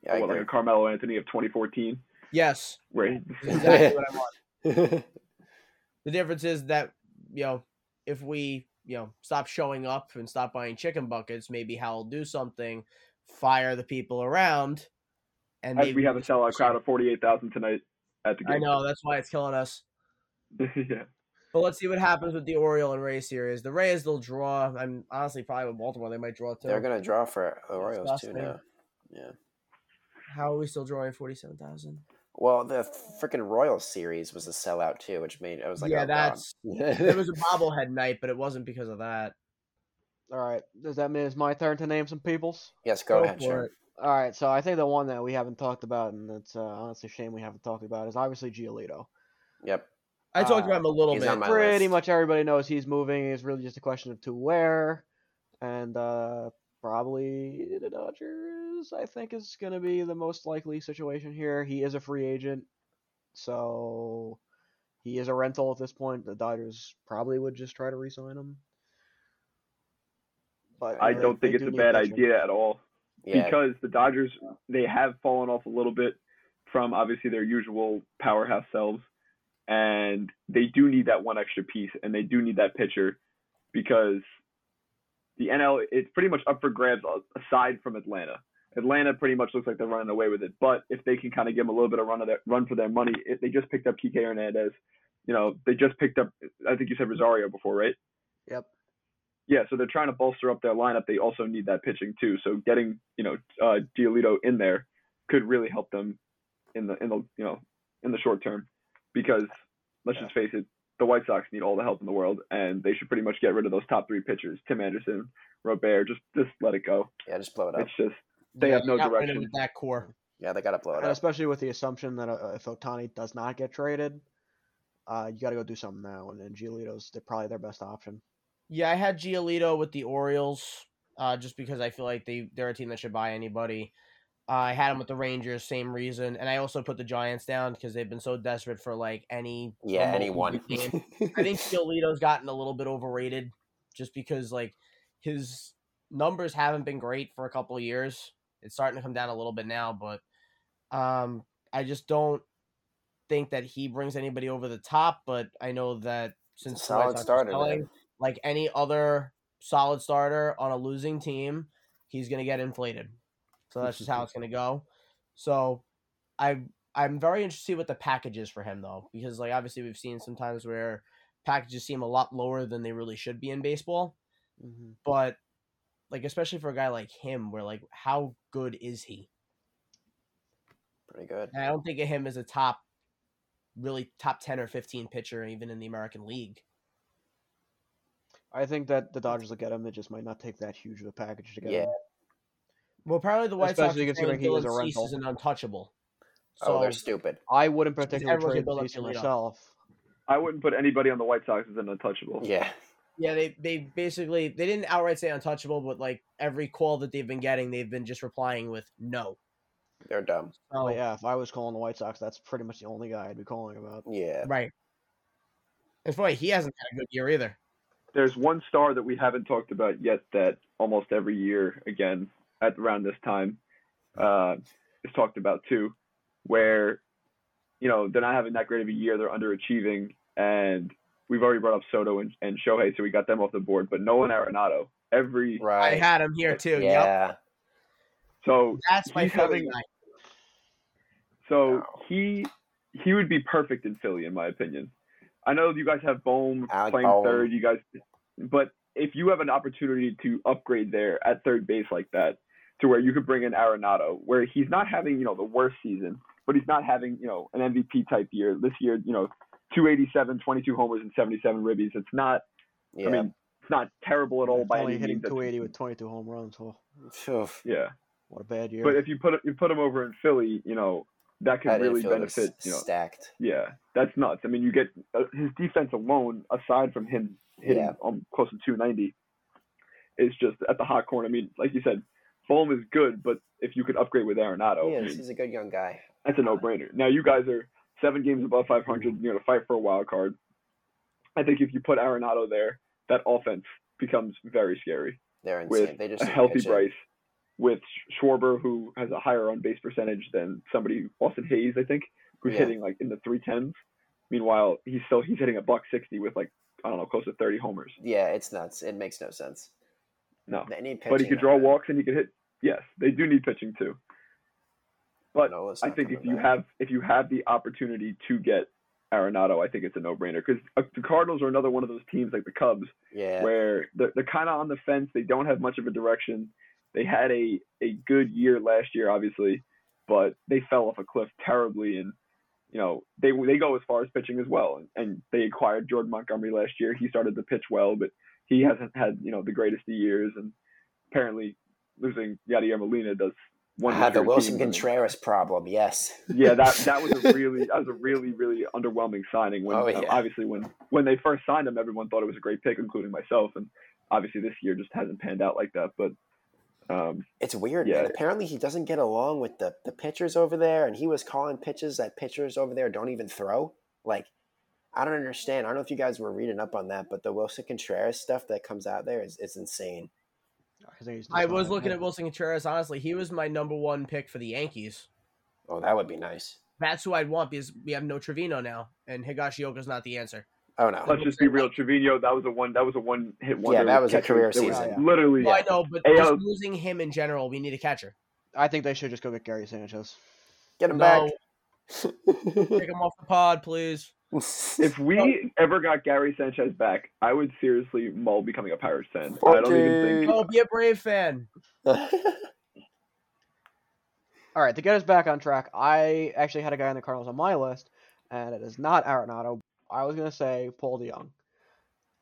yeah, I what, like a Carmelo Anthony of 2014, Yes, where he, that's *laughs* exactly what I want. *laughs* The difference is that you know if we you know stop showing up and stop buying chicken buckets, maybe Hal will do something, fire the people around, and maybe we have a sellout crowd of 48,000 tonight at the game. I know that's why it's killing us. *laughs* yeah. But let's see what happens with the Oriole and Ray series. The Rays they'll draw. I'm honestly probably with Baltimore. They might draw too. They're gonna draw for the Orioles too Disgusting. now. Yeah. How are we still drawing forty-seven thousand? Well, the freaking Royal series was a sellout too, which made I was like, yeah, oh, that's God. it was a bobblehead night, but it wasn't because of that. All right, does that mean it's my turn to name some peoples? yes, go, Go ahead, sure. it. All right, so I think the one that we haven't talked about, and it's uh, honestly a shame we haven't talked about, is obviously Giolito. Yep. I talked Uh, about him a little bit. Pretty list. much everybody knows he's moving. It's really just a question of to where, and uh, probably the Dodgers. I think is going to be the most likely situation here. He is a free agent, so he is a rental at this point. The Dodgers probably would just try to re-sign him. But I they- don't think it's do a bad pitching. idea at all Yeah. because the Dodgers they have fallen off a little bit from obviously their usual powerhouse selves, and they do need that one extra piece, and they do need that pitcher because the NL it's pretty much up for grabs aside from Atlanta. Atlanta pretty much looks like they're running away with it, but if they can kind of give them a little bit of run of their, run for their money, if they just picked up Kike Hernandez, you know they just picked up I think you said Rosario before, right? Yep. Yeah, so they're trying to bolster up their lineup. They also need that pitching too. So getting you know uh, Giolito in there could really help them in the in the you know in the short term because let's just face it, the White Sox need all the help in the world, and they should pretty much get rid of those top three pitchers: Tim Anderson, Robert. Just just let it go. Yeah, just blow it up. It's just they have no got rid of direction. With that core. Yeah, they gotta blow it And up. especially with the assumption that uh, if Ohtani does not get traded, uh, you got to go do something now. And then Giolito's they're probably their best option. Yeah, I had Giolito with the Orioles, uh, just because I feel like they they're a team that should buy anybody. I had him with the Rangers, same reason, and I also put the Giants down because they've been so desperate for like any yeah, anyone. *laughs* I think Giolito's gotten a little bit overrated, just because like his numbers haven't been great for a couple of years. It's starting to come down a little bit now, but um, I just don't think that he brings anybody over the top. But I know that since solid starter, selling, like any other solid starter on a losing team, he's gonna get inflated. So that's just how it's gonna go. So I I'm very interested what the package is for him though, because like obviously we've seen sometimes where packages seem a lot lower than they really should be in baseball. Mm-hmm. But like especially for a guy like him, where like how good is he? Pretty good. And I don't think of him as a top really top ten or fifteen pitcher even in the American League. I think that the Dodgers will get him. They just might not take that huge of a package to get Yeah. him. Well apparently the White Especially Sox are saying considering he is a Dylan Cease rental. is an untouchable. oh, So they're stupid. I wouldn't Because particularly trade Cease myself. I wouldn't put anybody on the White Sox as an untouchable. Yeah. Yeah, they they basically they didn't outright say untouchable, but like every call that they've been getting, they've been just replying with no. They're dumb. So, But yeah, if I was calling the White Sox, that's pretty much the only guy I'd be calling about. Yeah. right. It's funny he hasn't had a good year either. There's one star that we haven't talked about yet that almost every year, again, at around this time, uh, is talked about too, where, you know, they're not having that great of a year, they're underachieving, and we've already brought up Soto and, and Shohei, so we got them off the board, but no Nolan Arenado, every, right. I had him here too. Yep, Yeah. so that's my having- guy. So Wow. he he would be perfect in Philly, in my opinion. I know you guys have Bohm Alec playing Bohm. third. You guys, but if you have an opportunity to upgrade there at third base like that, to where you could bring in Arenado, where he's not having you know the worst season, but he's not having you know an MVP type year. This year, you know, 287, 22 homers and 77 ribbies. It's not. Yeah. I mean, it's not terrible at all by only any hitting means. That's- 280 with 22 home runs. Well, Oof. Yeah, what a bad year. but if you put you put him over in Philly, you know that could really benefit. You know, stacked. Yeah, that's nuts. I mean, you get uh, his defense alone, aside from him hitting Yeah. um, close to 290, is just at the hot corner. I mean, like you said, Fulham is good, but if you could upgrade with Arenado, He is. He's a good young guy. that's a no-brainer. Now you guys are seven games above 500. You're gonna fight for a wild card. I think if you put Arenado there, that offense becomes very scary They're insane. with they just a healthy. Bryce, with Schwarber who has a higher on base percentage than somebody Austin Hays, I think, who's Yeah. hitting like in the three tens. Meanwhile, he's still he's hitting a buck sixty with like I don't know, close to thirty homers. Yeah, it's nuts. It makes no sense. No, They need pitching. but he could draw walks and he could hit. Yes, they do need pitching too. But Nola's I think if you back. have if you have the opportunity to get Arenado, I think it's a no brainer because uh, the Cardinals are another one of those teams like the Cubs yeah, where they're, they're kind of on the fence. They don't have much of a direction. they had a a good year last year, obviously, but they fell off a cliff terribly, and you know they they go as far as pitching as well, and, and they acquired Jordan Montgomery last year. He started to pitch well, but he hasn't had you know the greatest of years, and apparently losing Yadier Molina does I had the Willson Contreras *laughs* problem. Yes. yeah, that *laughs* that was a really that was a really really underwhelming signing. When Oh, uh, yeah. obviously when when they first signed him, everyone thought it was a great pick, including myself. And obviously this year just hasn't panned out like that. But um, It's weird, Yeah. man. Apparently, he doesn't get along with the, the pitchers over there, and he was calling pitches that pitchers over there don't even throw. Like, I don't understand. I don't know if you guys were reading up on that, but the Willson Contreras stuff that comes out there is, is insane. I, think he's I was looking at Willson Contreras. Honestly, he was my number one pick for the Yankees. Oh, that would be nice. That's who I'd want because we have no Trevino now, and Higashioka's not the answer. Oh no, let's just be real, Trevino. That was a one. That was a one hit wonder. Yeah, that was a career It was season. Literally, Well, I know, but AL just losing him in general, we need a catcher. I think they should just go get Gary Sanchez. get him No, back. take him off the pod, please. If *laughs* we ever got Gary Sanchez back, I would seriously mull becoming a Pirates fan. Oh, I don't even think. Oh, be a Brave fan. *laughs* All right, to get us back on track, I actually had a guy in the Cardinals on my list, and it is not Arenado. I was gonna say Paul DeJong.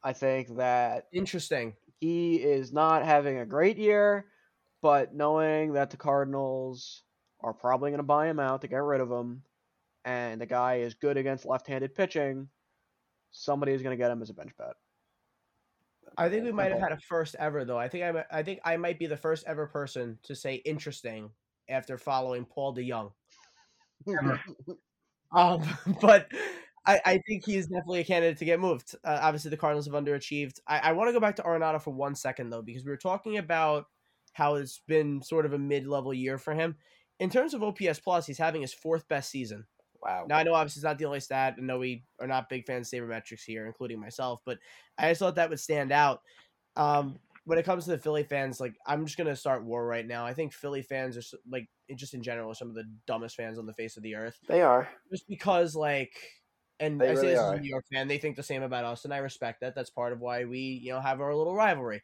I think that Interesting. he is not having a great year, but knowing that the Cardinals are probably going to buy him out to get rid of him, and the guy is good against left-handed pitching, somebody is going to get him as a bench bet. I think we might have had a first ever though. I think I, I think I might be the first ever person to say interesting after following Paul DeJong. *laughs* Um, *laughs* but I, I think he's definitely a candidate to get moved. Uh, obviously, the Cardinals have underachieved. I, I want to go back to Arenado for one second though, because we were talking about how it's been sort of a mid-level year for him. In terms of OPS plus, he's having his fourth best season. Wow. Now I know obviously it's not the only stat. I know we are not big fans of sabermetrics here, including myself, but I just thought that would stand out. Um, when it comes to the Philly fans, like I'm just gonna start war right now. I think Philly fans are like just in general are some of the dumbest fans on the face of the earth. They are. Just because like, and They I say really this as a New York fan, they think the same about us, and I respect that. That's part of why we you know have our little rivalry.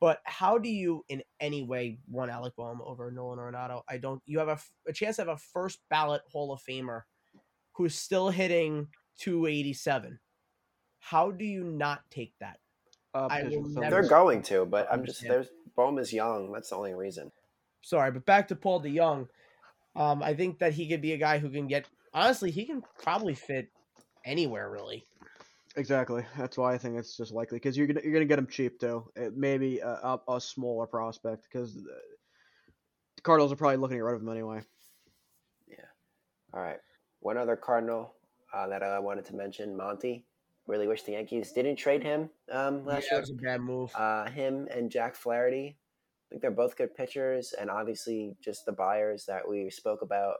But how do you in any way want Alec Bohm over Nolan Arenado? I don't. You have a, a chance to have a first ballot Hall of Famer who's still hitting 287. How do you not take that? Uh, I will never- They're going to, but I'm just Understand. there's Bohm is young. That's the only reason. Sorry, but back to Paul DeJong. Um, I think that he could be a guy who can get. Honestly, he can probably fit anywhere really. Exactly. That's why I think it's just likely because you're gonna you're gonna get him cheap too. It maybe a, a, a smaller prospect because the, the Cardinals are probably looking to get rid of him anyway. Yeah. All right. One other Cardinal uh, that I wanted to mention, Monty. Really wish the Yankees didn't trade him um, Yeah, last that year. was a bad move. Uh, him and Jack Flaherty. I think they're both good pitchers, and obviously just the buyers that we spoke about.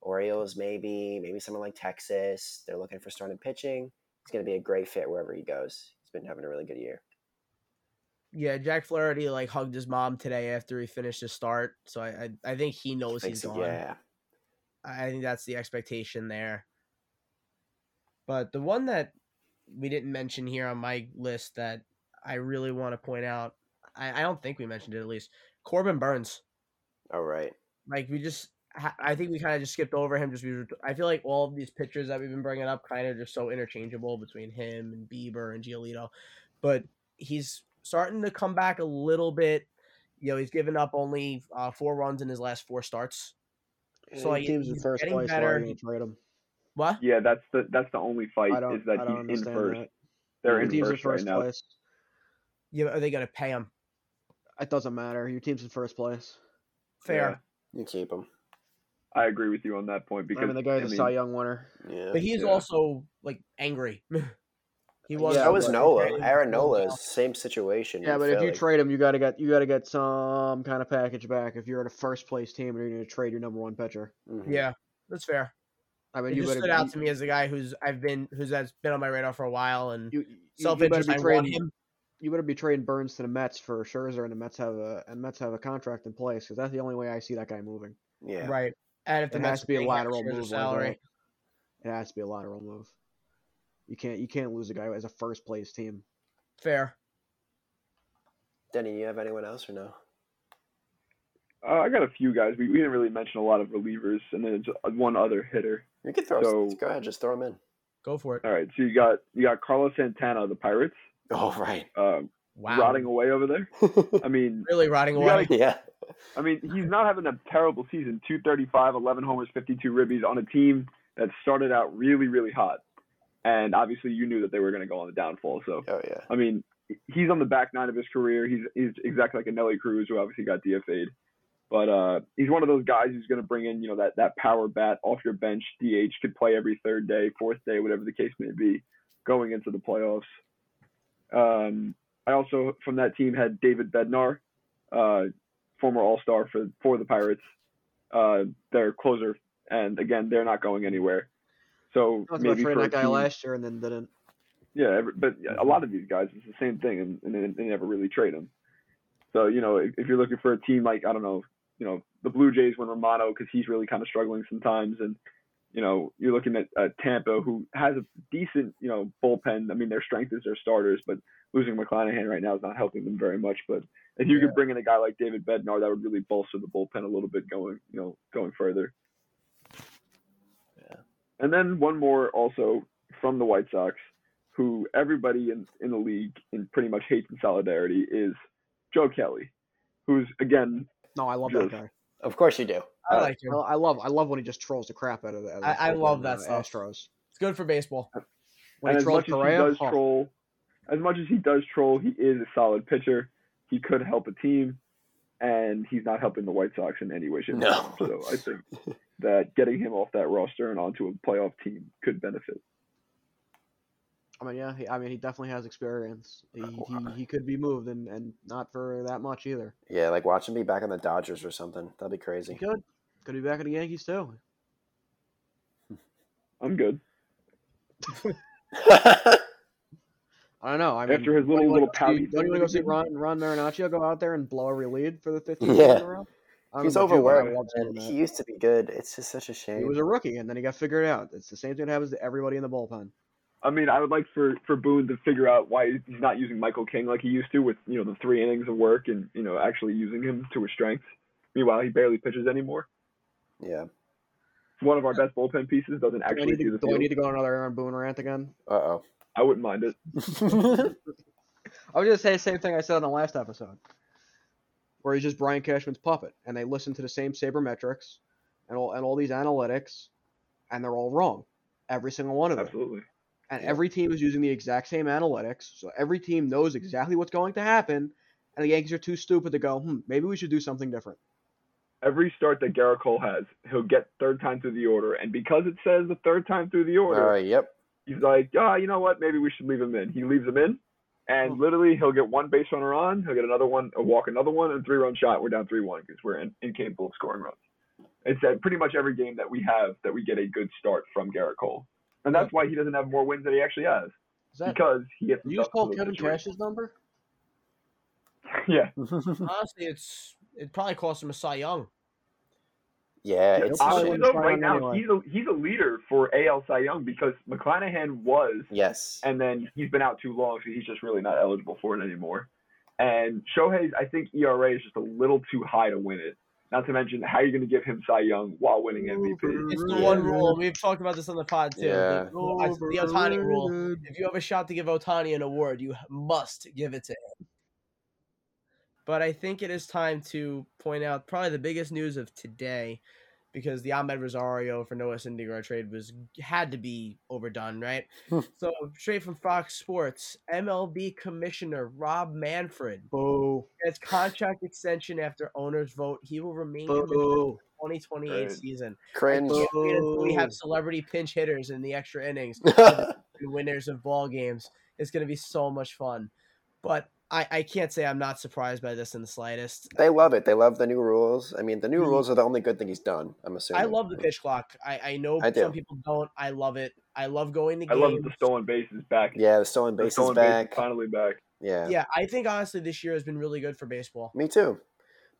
Orioles, maybe, maybe someone like Texas. They're looking for starting pitching. He's going to be a great fit wherever he goes. He's been having a really good year. yeah, Jack Flaherty like hugged his mom today after he finished his start, so I I, I think he knows he's gone. yeah, I think that's the expectation there. But the one that we didn't mention here on my list that I really want to point out, I, I don't think we mentioned it at least. Corbin Burnes. all right. Like we just, I think we kind of just skipped over him. Just because I feel like all of these pictures that we've been bringing up kind of just so interchangeable between him and Bieber and Giolito, but he's starting to come back a little bit. You know, he's given up only uh, four runs in his last four starts. So, like, teams in first getting place. Why better. are you gonna trade him? What? Yeah, that's the that's the only fight is that he's in first. that. They're Your in team's first, first right now. place. Yeah, are they going to pay him? It doesn't matter. Your team's in first place. Fair. You keep him. I agree with you on that point because I mean, the guy's I a mean, Cy Young winner. Yeah. But he's Yeah. also like angry. *laughs* he was. Yeah, so was Nola. Aaron Nola's same situation. Yeah, in but if you trade him, you gotta get you gotta get some kind of package back. If you're in a first place team and you're gonna trade your number one pitcher, Mhm. Yeah, that's fair. I mean, It you just better stood out you, to me as a guy who's I've been who's has been on my radar for a while and You, you, you self interest. be I want trading. him. You better be trading Burnes to the Mets for Scherzer, and the Mets have a and Mets have a contract in place because that's the only way I see that guy moving. Yeah. Right. And if the It Mets has to be a lateral move. Like salary, that. It has to be a lateral move. You can't you can't lose a guy as a first place team. fair. Denny, you have anyone else or no? Uh, I got a few guys. We, we didn't really mention a lot of relievers, and then just one other hitter. You can throw. So- go ahead, just throw him in. Go for it. All right, so you got you got Carlos Santana of the Pirates, Oh right. um, Wow. rotting away over there. *laughs* I mean, Really rotting away. gotta- yeah. I mean, he's not having a terrible season. 235, 11 homers, 52 ribbies on a team that started out really, really hot. And obviously, you knew that they were going to go on the downfall. So, Oh yeah. I mean, he's on the back nine of his career. He's he's exactly like a Nellie Cruz, who obviously got DFA'd. But uh, he's one of those guys who's going to bring in, you know, that that power bat off your bench. DH could play every third day, fourth day, whatever the case may be, going into the playoffs. Um, I also from that team had David Bednar, uh, former All Star for for the Pirates. Uh, their closer, and again, they're not going anywhere. So I was maybe for that guy team- last year and then didn't. yeah, but a lot of these guys, it's the same thing, and, and they, they never really trade them. So you know, if, if you're looking for a team like I don't know, you know, the Blue Jays when Romano because he's really kind of struggling sometimes, and you know, you're looking at uh, Tampa who has a decent you know bullpen. I mean, their strength is their starters, but losing McClanahan right now is not helping them very much. But if you Yeah. could bring in a guy like David Bednar, that would really bolster the bullpen a little bit going you know going further. Yeah. And then one more also from the White Sox, who everybody in, in the league in pretty much hates in solidarity, is Joe Kelly, who's again No, I love Just- that guy. Of course you do. I like him. I, I love I love when he just trolls the crap out of the. out I- I love that uh, stuff. Astros. It's good for baseball. When and he as trolls much as he does oh, troll, as much as he does troll, he is a solid pitcher. He could help a team, and he's not helping the White Sox in any way, shape, or No. form. So I think *laughs* that getting him off that roster and onto a playoff team could benefit. I mean, yeah, he, I mean, he definitely has experience. He, oh, he, he could be moved, and, and not for that much either. Yeah, like watch him be back on the Dodgers or something. That'd be He crazy. could could be back in the Yankees too. *laughs* I'm good. *laughs* I don't know. I mean, After his little- little go see- pouty Don't you thing want to that go see did? Ron Ron Marinaccio go out there and blow every lead for the 15th *laughs* Yeah. in a row? I don't He's know about you, but I overworked. love seeing and that. he used to be good. It's just such a shame. He was a rookie, and then he got figured out. It's the same thing that happens to everybody in the bullpen. I mean, I would like for for Boone to figure out why he's not using Michael King like he used to with you know the three innings of work and you know actually using him to his strengths. Meanwhile, he barely pitches anymore. Yeah. One of our best bullpen pieces doesn't actually need see to, the do I field. need to go on another Aaron Boone rant again? Uh oh. I wouldn't mind it. *laughs* *laughs* I was going to say the same thing I said on the last episode, where he's just Brian Cashman's puppet, and they listen to the same sabermetrics and all and all these analytics, and they're all wrong, every single one of them. Absolutely. And every team is using the exact same analytics, so every team knows exactly what's going to happen, and the Yankees are too stupid to go, hmm, maybe we should do something different. Every start that Gerrit Cole has, he'll get third time through the order, and because it says the third time through the order, Uh, yep. he's like, ah, you know what? Maybe we should leave him in. He leaves him in, and literally he'll get one base runner on, he'll get another one, a walk another one, and three run shot. We're down three one because we're in, incapable of scoring runs. It's at pretty much every game that we have that we get a good start from Gerrit Cole, and that's why he doesn't have more wins than he actually has Is that because he gets you just himself call to those Kevin. Cash's number? *laughs* Yeah, Honestly, it's it probably cost him a Cy Young. Yeah, Yeah, it's probably honestly wouldn't though, right now anyway. he's a he's a leader for AL Cy Young because McClanahan was yes. and then he's been out too long, so he's just really not eligible for it anymore. And Shohei's, I think ERA is just a little too high to win it. Not to mention, how are you going to give him Cy Young while winning MVP? It's the one rule. We've talked about this on the pod too. Yeah. The, the Ohtani rule. If you have a shot to give Ohtani an award, you must give it to him. But I think it is time to point out probably the biggest news of today, because the Amed Rosario for Noah Syndergaard trade was had to be overdone, right? Hmm. so straight from Fox Sports, MLB Commissioner Rob Manfred Boo. gets contract extension after owners vote. He will remain Boo. for the 2028 Right. season. Cringe. Can't wait until we have celebrity pinch hitters in the extra innings *laughs* winners of ball games. It's going to be so much fun. But I, I can't say I'm not surprised by this in the slightest. they love it. They love the new rules. I mean, the new Mhm. rules are the only good thing he's done. I'm assuming. I love the pitch clock. I, I know I some people don't. I love it. I love going to game. I games. love the stolen bases back. Yeah, the stolen the base is stolen base back. is finally back. Yeah. Yeah, I think honestly this year has been really good for baseball. Me too.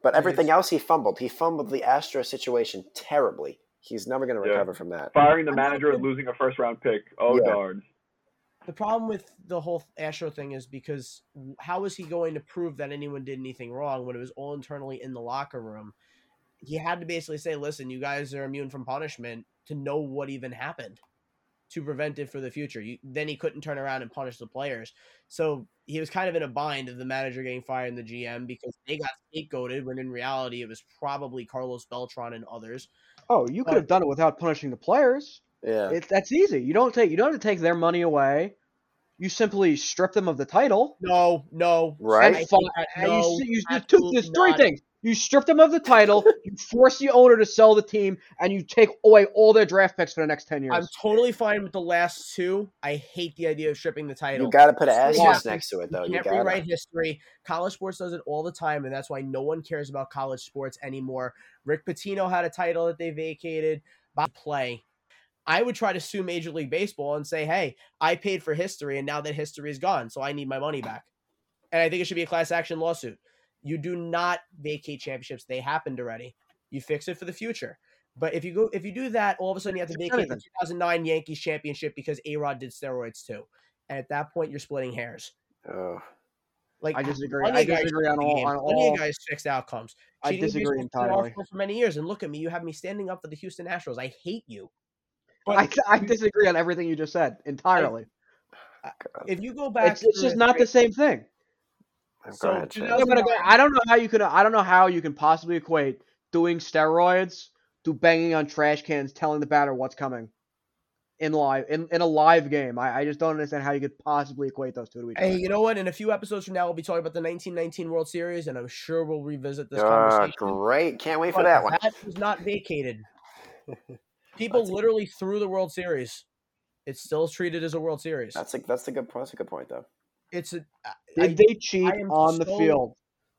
But everything else he fumbled. He fumbled the Astro situation terribly. He's never going to Yeah. recover from that. Firing the manager and losing a first round pick. Oh Yeah. darn. The problem with the whole Astro thing is because how is he going to prove that anyone did anything wrong when it was all internally in the locker room? he had to basically say, "Listen, you guys are immune from punishment to know what even happened." To prevent it for the future, you, then he couldn't turn around and punish the players. So he was kind of in a bind of the manager getting fired and the GM because they got scapegoated when in reality it was probably Carlos Beltran and others. Oh, you could But- have done it without punishing the players. Yeah. It, that's easy. You don't take you don't have to take their money away. You simply strip them of the title. No, no, Right. I And, think fi- no, you, you, you, two, absolutely there's three not. things. You strip them of the title, *laughs* you force the owner to sell the team, and you take away all their draft picks for the next ten years. I'm totally fine with the last two. I hate the idea of stripping the title. You got to put an Yeah. next to it, though. You You can't got rewrite history. College sports does it all the time, and that's why no one cares about college sports anymore. Rick Pitino had a title that they vacated. By play, I would try to sue Major League Baseball and say, "Hey, I paid for history, and now that history is gone, so I need my money back." And I think it should be a class action lawsuit. You do not vacate championships; they happened already. You fix it for the future. But if you go, if you do that, all of a sudden you have to vacate the 2009 Yankees championship because A Rod did steroids too. And at that point, you're splitting hairs. Oh. Like I disagree. plenty I disagree on all- on Plenty all- of guys fixed outcomes. I Cheating abuse disagree entirely. For many years, and look at me. You have me standing up for the Houston Astros. I hate you. But I, I disagree on everything you just said entirely. God. if you go back, It's, it's just not the same thing. So ahead, Chad. 2000 Yeah, I don't know how you can. I don't know how you can possibly equate doing steroids to banging on trash cans, telling the batter what's coming in live in, in a live game. I, I just don't understand how you could possibly equate those two to each other. Hey, you know what? In a few episodes from now, we'll be talking about the 1919 World Series, and I'm sure we'll revisit this Ah, conversation. great. Can't wait for that one. That was not vacated. *laughs* People That's- literally threw the World Series. It's still treated as a World Series. That's a that's a good that's a good point though. it's a I- Did they cheat I am on the field?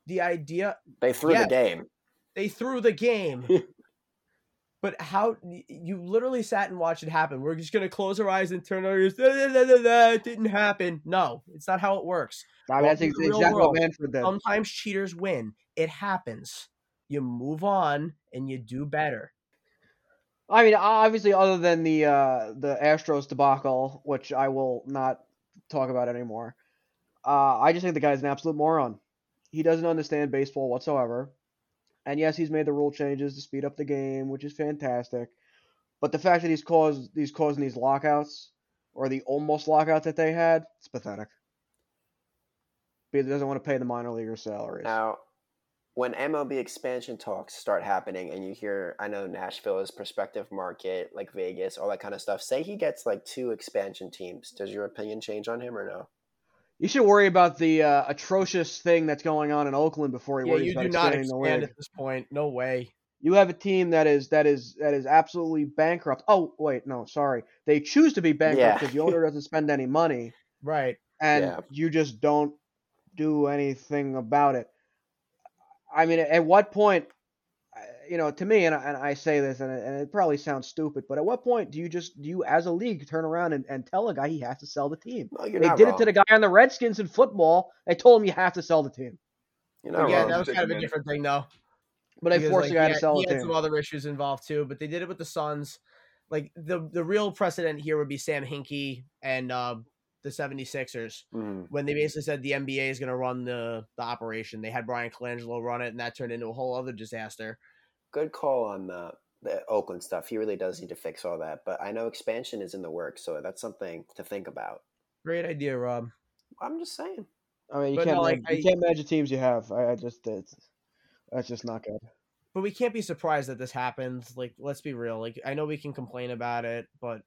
the idea They threw Yeah. the game. they threw the game. *laughs* but how you literally sat and watched it happen. We're just gonna close our eyes and turn our ears. "Da, da, da, da, da, It didn't happen. No, it's not how it works. I mean, Welcome that's to ex- the real exactly world. what Manfred did. Sometimes cheaters win. It happens. You move on and you do better. I mean, obviously, other than the uh, the Astros debacle, which I will not talk about anymore, uh, I just think the guy's an absolute moron. He doesn't understand baseball whatsoever. And yes, he's made the rule changes to speed up the game, which is fantastic. But the fact that he's caused he's causing these lockouts or the almost lockouts that they had, it's pathetic. Because he doesn't want to pay the minor leaguers' salaries. Now, when MLB expansion talks start happening, and you hear, I know Nashville is prospective market, like Vegas, all that kind of stuff. Say he gets like two expansion teams. Does your opinion change on him or no? You should worry about the uh, atrocious thing that's going on in Oakland before he Yeah, worries you about do not expanding the expand league. at this point. No way. You have a team that is that is that is absolutely bankrupt. Oh wait, no, sorry. They choose to be bankrupt Yeah. because the owner doesn't spend any money, *laughs* Right. and Yeah. you just don't do anything about it. I mean, at what point, uh, you know, to me, and I, and I say this, and it, and it probably sounds stupid, but at what point do you just do you as a league turn around and, and tell a guy he has to sell the team? No, you're they not did wrong. it to the guy on the Redskins in football. They told him you have to sell the team, You're not yeah, wrong. that was kind of a different thing, though. but they because, forced like, the guy he to had- sell he the had team. some other issues involved too, but they did it with the Suns. Like the the real precedent here would be Sam Hinkie and uh, the 76ers Mm. when they basically said the NBA is going to run the the operation. They had Bryan Colangelo run it, and that turned into a whole other disaster. Good call on the the Oakland stuff. He really does need to fix all that. But I know expansion is in the works, so that's something to think about. Great idea, Rob. I'm just saying. I mean, you But can't no, like, you I- can't manage the teams you have. I, I just it's, that's just not good. but we can't be surprised that this happens. Like, let's be real. Like, I know we can complain about it, but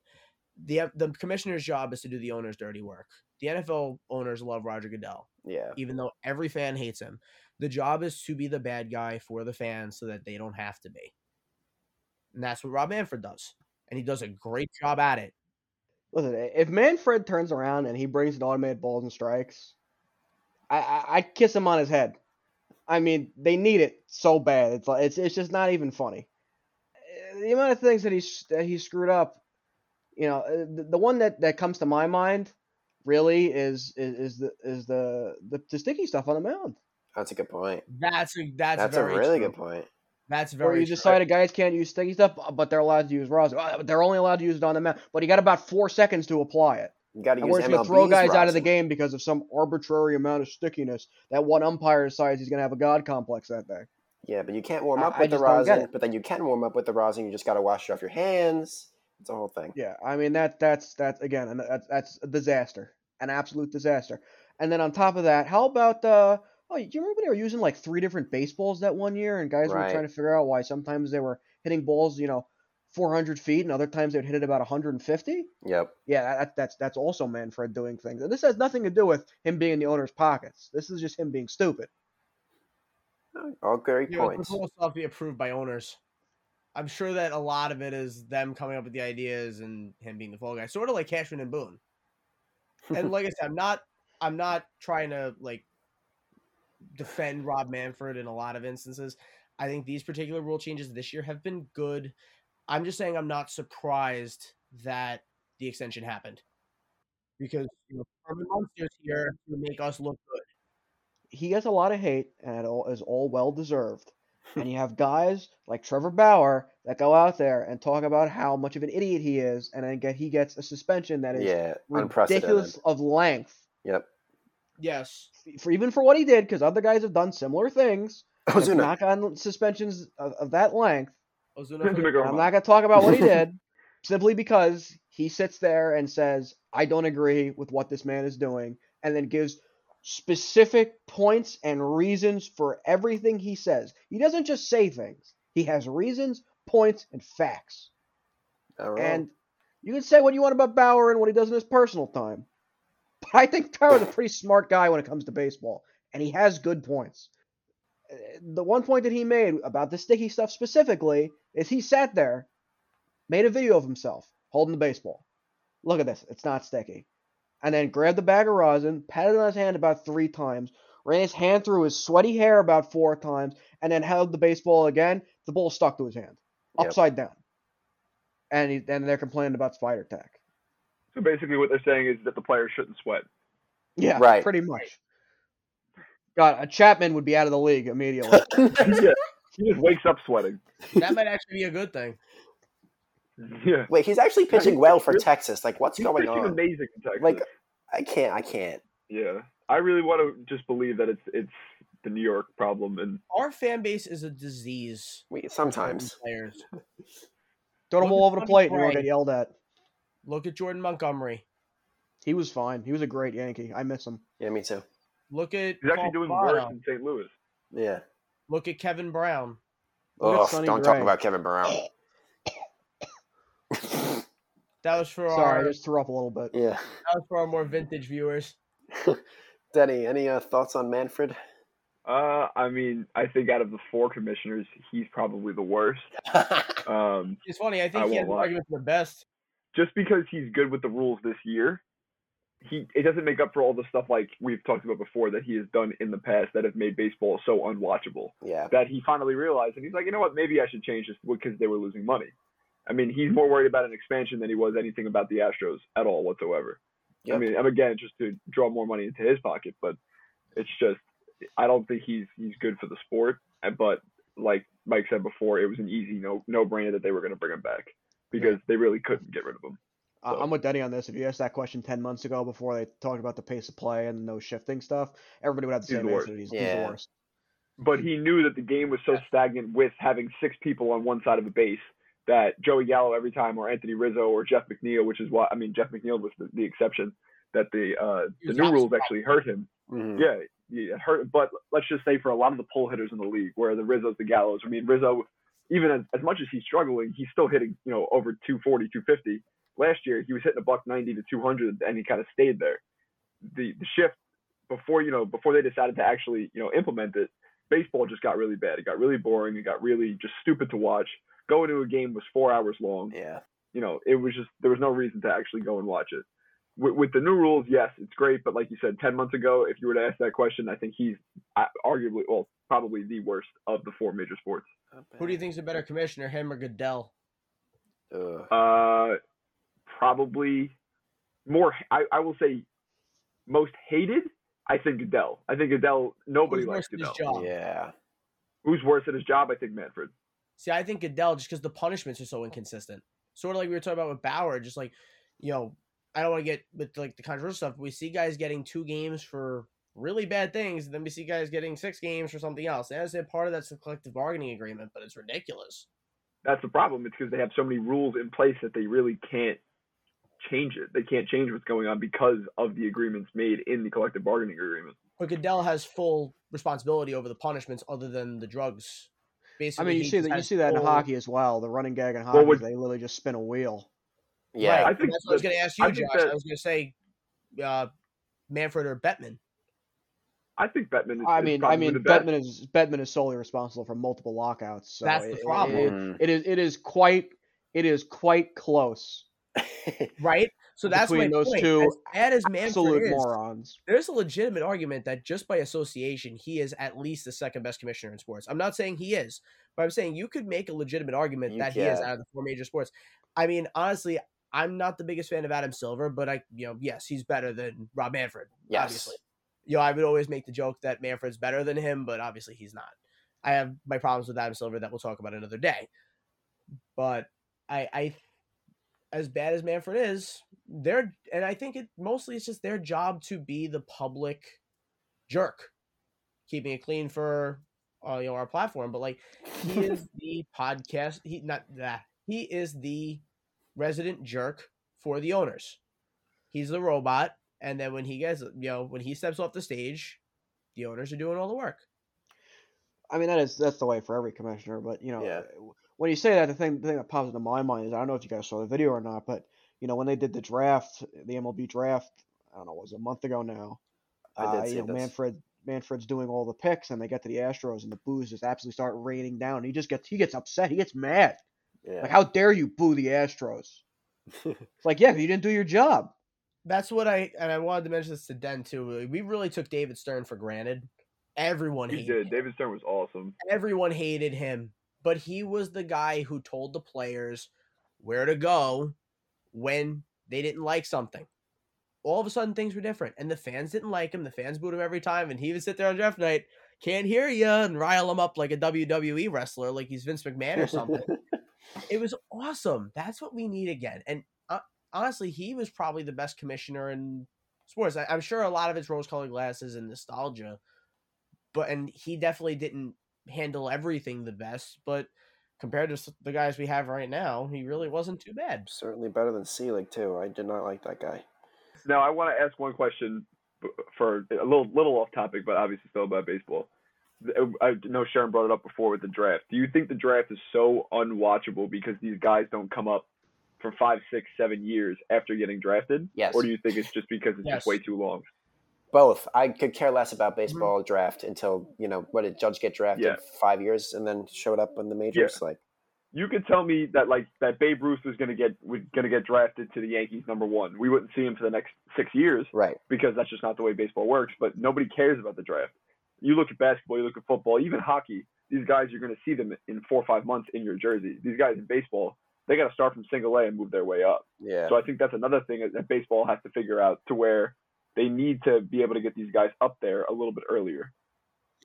the the commissioner's job is to do the owner's dirty work. The NFL owners love Roger Goodell, Yeah. even though every fan hates him. The job is to be the bad guy for the fans so that they don't have to be. And that's what Rob Manfred does. And he does a great job at it. Listen, if Manfred turns around and he brings an automated balls and strikes, I, I I'd kiss him on his head. I mean, they need it so bad. It's like it's it's just not even funny. Uh, The amount of things that he's that he screwed up, you know, uh, the, the one that that comes to my mind really is is, is the is the, the the sticky stuff on the mound. That's a good point. That's a that's, That's, a very really true. good point. That's Where very you true. decided guys can't use sticky stuff, but they're allowed to use rosin. Uh, They're only allowed to use it on the mound, but you got about four seconds to apply it. You got to And use we're just gonna MLB's throw guys out of the game because of some arbitrary amount of stickiness that one umpire decides he's gonna have a god complex that day. Yeah, but you can't warm up I with the just don't get rosin. But then you can warm up with the rosin. You just got to wash it off your hands. It's a whole thing. Yeah, I mean that that's that's again, and that's that's a disaster, an absolute disaster. And then on top of that, how about uh oh, do you remember they were using like three different baseballs that one year, and guys were trying to figure out why sometimes they were hitting balls, you know, 400 feet, and other times they'd hit it about 150. Yep. Yeah, that, that's that's also Manfred doing things. And this has nothing to do with him being in the owner's pockets. This is just him being stupid. All great You know, points. this will still be approved by owners. I'm sure that a lot of it is them coming up with the ideas and him being the fall guy, sort of like Cashman and Boone. And like I said, I'm not I'm not trying to like defend Rob Manfred in a lot of instances. I think these particular rule changes this year have been good. I'm just saying I'm not surprised that the extension happened because you know, Herman Munster's here to make us look good. He gets a lot of hate, and it all is all well deserved. And you have guys like Trevor Bauer that go out there and talk about how much of an idiot he is, and then get he gets a suspension that is yeah, ridiculous of length Yep. Yes. for even for what he did, because other guys have done similar things. and *laughs* have Ozuna. not gotten suspensions of, of that length. Ozuna Depends for who the- make I'm not going to talk about what he *laughs* did, simply because he sits there and says, "I don't agree with what this man is doing," and then gives specific points and reasons for everything he says. He doesn't just say things; he has reasons, points, and facts. Right. And you can say what you want about Bauer and what he does in his personal time. But I think Bauer's a pretty smart guy when it comes to baseball, and he has good points. The one point that he made about the sticky stuff specifically is he sat there, made a video of himself holding the baseball. Look at this, it's not sticky. And then grabbed the bag of rosin, patted it on his hand about three times, ran his hand through his sweaty hair about four times, and then held the baseball again. The ball stuck to his hand, Yep. upside down. And he, and they're complaining about spider tack. So basically, what they're saying is that the players shouldn't sweat. Yeah, Right. pretty much. God, a Chapman would be out of the league immediately. *laughs* *laughs* yeah, he just wakes up sweating. that might actually be a good thing. Mm-hmm. Yeah, Wait, he's actually pitching well for Texas. Like, what's he's going pitching on? amazing in Texas. Like, I can't. I can't. yeah, I really want to just believe that it's it's the New York problem, and Our fan base is a disease. Wait, sometimes. players. *laughs* Throw the Look ball over the plate and you won't get yelled at. Look at Jordan Montgomery. He was fine. He was a great Yankee. I miss him. Yeah, me too. Look at he's actually Paul doing Farah. worse in St. Louis. Yeah. Look at Kevin Brown. Look at Oh, Sonny don't talk about Kevin Brown. *laughs* That was for our Sorry, I our just threw up a little bit. yeah. that was for our more vintage viewers. *laughs* Denny, any uh, thoughts on Manfred? Uh, I mean, I think out of the four commissioners, he's probably the worst. *laughs* Um, It's funny. I think I he has won't an argument for the best. just because he's good with the rules this year, he it doesn't make up for all the stuff like we've talked about before that he has done in the past that have made baseball so unwatchable. yeah. That he finally realized, and he's like, you know what, maybe I should change this because they were losing money. I mean, he's more worried about an expansion than he was anything about the Astros at all whatsoever. I Yep. mean, and again, just to draw more money into his pocket, but it's just I don't think he's he's good for the sport. But like Mike said before, it was an easy no no brainer that they were going to bring him back because they really couldn't get rid of him. I- So- I'm with Denny on this. If you asked that question 10 months ago before they talked about the pace of play and no shifting stuff, everybody would have the He's same the answer. He's, he's Yeah. the worst. But he knew that the game was so stagnant with having six people on one side of the base that Joey Gallo every time, or Anthony Rizzo, or Jeff McNeil, which is what I mean. Jeff McNeil was the, the exception. That the uh, the new rules actually hurt him. Mhm. Yeah, yeah, it hurt. But let's just say for a lot of the pull hitters in the league, where the Rizzos, the Gallos. I mean, Rizzo, even as, as much as he's struggling, he's still hitting you know over 240, 250. Last year he was hitting a buck 90 to 200, and he kind of stayed there. The the shift before you know before they decided to actually you know implement it, baseball just got really bad. It got really boring. It got really just stupid to watch. Going to a game was four hours long Yeah. you know, it was just there was no reason to actually go and watch it. With, with the new rules, yes, it's great, but like you said, ten months ago, if you were to ask that question, I think he's uh, arguably, well, probably the worst of the four major sports. Who do you think is a better commissioner, him or Goodell? Ugh. Uh, probably more. I, I will say most hated. I think Goodell. I think Goodell. Nobody Who's likes worse at his Goodell. job? Yeah. Who's worse at his job? I think Manfred. See, I think Goodell just because the punishments are so inconsistent. Sort of like we were talking about with Bauer, just like, you know, I don't want to get with like the controversial stuff. But we see guys getting two games for really bad things, and then we see guys getting six games for something else. And I said part of that's the collective bargaining agreement, but it's ridiculous. That's the problem. It's because they have so many rules in place that they really can't change it. They can't change what's going on because of the agreements made in the collective bargaining agreement. But Goodell has full responsibility over the punishments, other than the drugs. Basically, I mean, you see that you see that in hockey as well. The running gag in hockey, Well, would- they literally just spin a wheel. Yeah. Right. I think that's what I was going to ask you, I Josh. that- I was going to say uh, Manfred or Bettman. I think Bettman is, I is mean, I mean, the best. Bettman is Bettman is solely responsible for multiple lockouts. So That's the it- it- problem. it- Mhm. it is it is quite it is quite close. *laughs* Right? So that's Between my those point. two as as Absolute is, morons. there's a legitimate argument that just by association, he is at least the second best commissioner in sports. I'm not saying he is, but I'm saying you could make a legitimate argument You that he is out of the four major sports. I mean, honestly, I'm not the biggest fan of Adam Silver, but I, you know, yes, he's better than Rob Manfred. Yes. Obviously, you know, I would always make the joke that Manfred's better than him, but obviously he's not. I have my problems with Adam Silver that we'll talk about another day. But I, I, as bad as Manfred is, they're, and I think it mostly it's just their job to be the public jerk, keeping it clean for uh, you know our platform. But like he is *laughs* the podcast, he not that he is the resident jerk for the owners. He's the robot, and then when he gets you know when he steps off the stage, the owners are doing all the work. I mean, that is that's the way for every commissioner. But you know, Yeah. when you say that, the thing the thing that pops into my mind is I don't know if you guys saw the video or not, but you know when they did the draft, the MLB draft, I don't know, it was a month ago now. I did uh, see you know. Manfred Manfred's doing all the picks, and they get to the Astros, and the boos just absolutely start raining down. And he just gets he gets upset, he gets mad. Yeah. Like, how dare you boo the Astros? *laughs* It's like, yeah, but you didn't do your job. That's what I and I wanted to mention this to Den too. We really took David Stern for granted. Everyone He hated did. him. David Stern was awesome. everyone hated him, but he was the guy who told the players where to go when they didn't like something. All of a sudden, things were different, and the fans didn't like him. The fans booed him every time, and he would sit there on draft night, can't hear you, and rile him up like a WWE wrestler, like he's Vince McMahon or something. *laughs* it was awesome. That's what we need again. And uh, honestly, he was probably the best commissioner in sports. I, I'm sure a lot of it's rose-colored glasses and nostalgia, but and he definitely didn't handle everything the best. But compared to the guys we have right now, he really wasn't too bad. Certainly better than Selig too. I did not like that guy. Now I want to ask one question for a little little off topic, but obviously still about baseball. Uh, I know Sharon brought it up before with the draft. Do you think the draft is so unwatchable because these guys don't come up for five, six, seven years after getting drafted? Yes. Or do you think it's just because it's Yes. just way too long? Both. I could care less about mm-hmm. baseball draft until you know what did Judge get drafted Yeah. five years and then showed up in the majors. Like You could tell me that like that Babe Ruth was gonna get was gonna get drafted to the Yankees number one. We wouldn't see him for the next six years right. because that's just not the way baseball works. But nobody cares about the draft. You look at basketball, you look at football, even hockey. These guys, you're going to see them in four or five months in your jersey. These guys in baseball, they got to start from single A and move their way up. Yeah. So I think that's another thing that baseball has to figure out to where they need to be able to get these guys up there a little bit earlier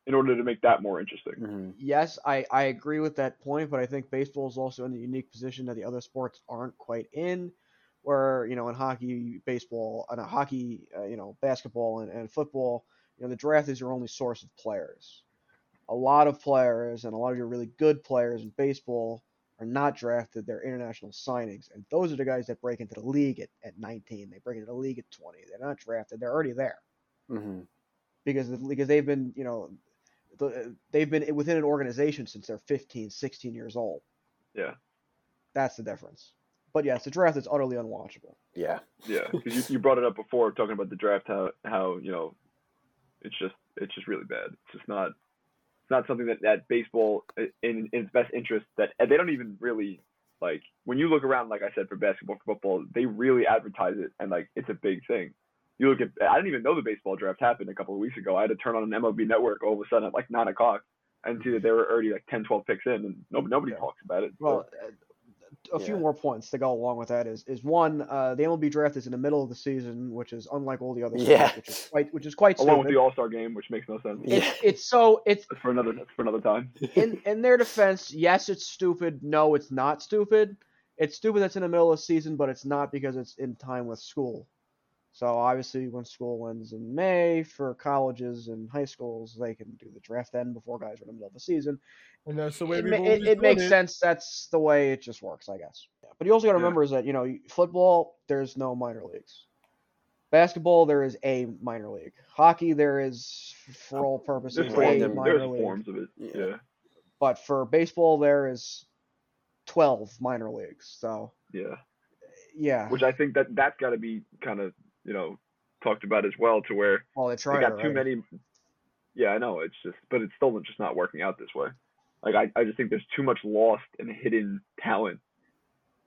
in order to make that more interesting. Mhm. Yes, I, I agree with that point, but I think baseball is also in a unique position that the other sports aren't quite in. Where you know in hockey, baseball, and hockey, uh, you know basketball and, and football, you know the draft is your only source of players. A lot of players and a lot of your really good players in baseball are not drafted; they're international signings, and those are the guys that break into the league at, at 19. They break into the league at 20. They're not drafted; they're already there Mhm. because because they've been you know they've been within an organization since they're 15 16 years old Yeah. that's the difference but yes the draft is utterly unwatchable Yeah. Yeah, because you, you brought it up before talking about the draft, how how you know, it's just it's just really bad. It's just not it's not something that that baseball in, in its best interest that they don't even really like when you look around like I said for basketball for football they really advertise it and like it's a big thing. You look at I didn't even know the baseball draft happened a couple of weeks ago. I had to turn on an MLB network all of a sudden at like nine o'clock and see that they were already like 10, 12 picks in and nobody nobody Yeah. talks about it. well uh, a few more points to go along with that is is one uh, the MLB draft is in the middle of the season which is unlike all the other sports, Yeah. which is quite which is quite along with the All Star game, which makes no sense. Yeah. it's, it's so it's That's *laughs* for another that's for another time. *laughs* in in their defense, yes, it's stupid. No, it's not stupid. It's stupid that's in the middle of the season, but it's not because it's in time with school. So obviously, when school ends in May for colleges and high schools, they can do the draft then before guys are in the middle of the season. And that's the way It, ma- it, it makes it. sense. That's the way it just works, I guess. Yeah. But you also got to Yeah. remember is that you know football, there's no minor leagues. Basketball, there is a minor league. Hockey, there is, for all purposes, There's a forms, minor there's league. forms of it. Yeah. Yeah. But for baseball, there is twelve minor leagues. So Yeah. yeah, Which I think that that's got to be kind of you know talked about as well to where well, they they tried got too already. many. Yeah, I know. It's just, but it's still just not working out this way. Like I, I just think there's too much lost and hidden talent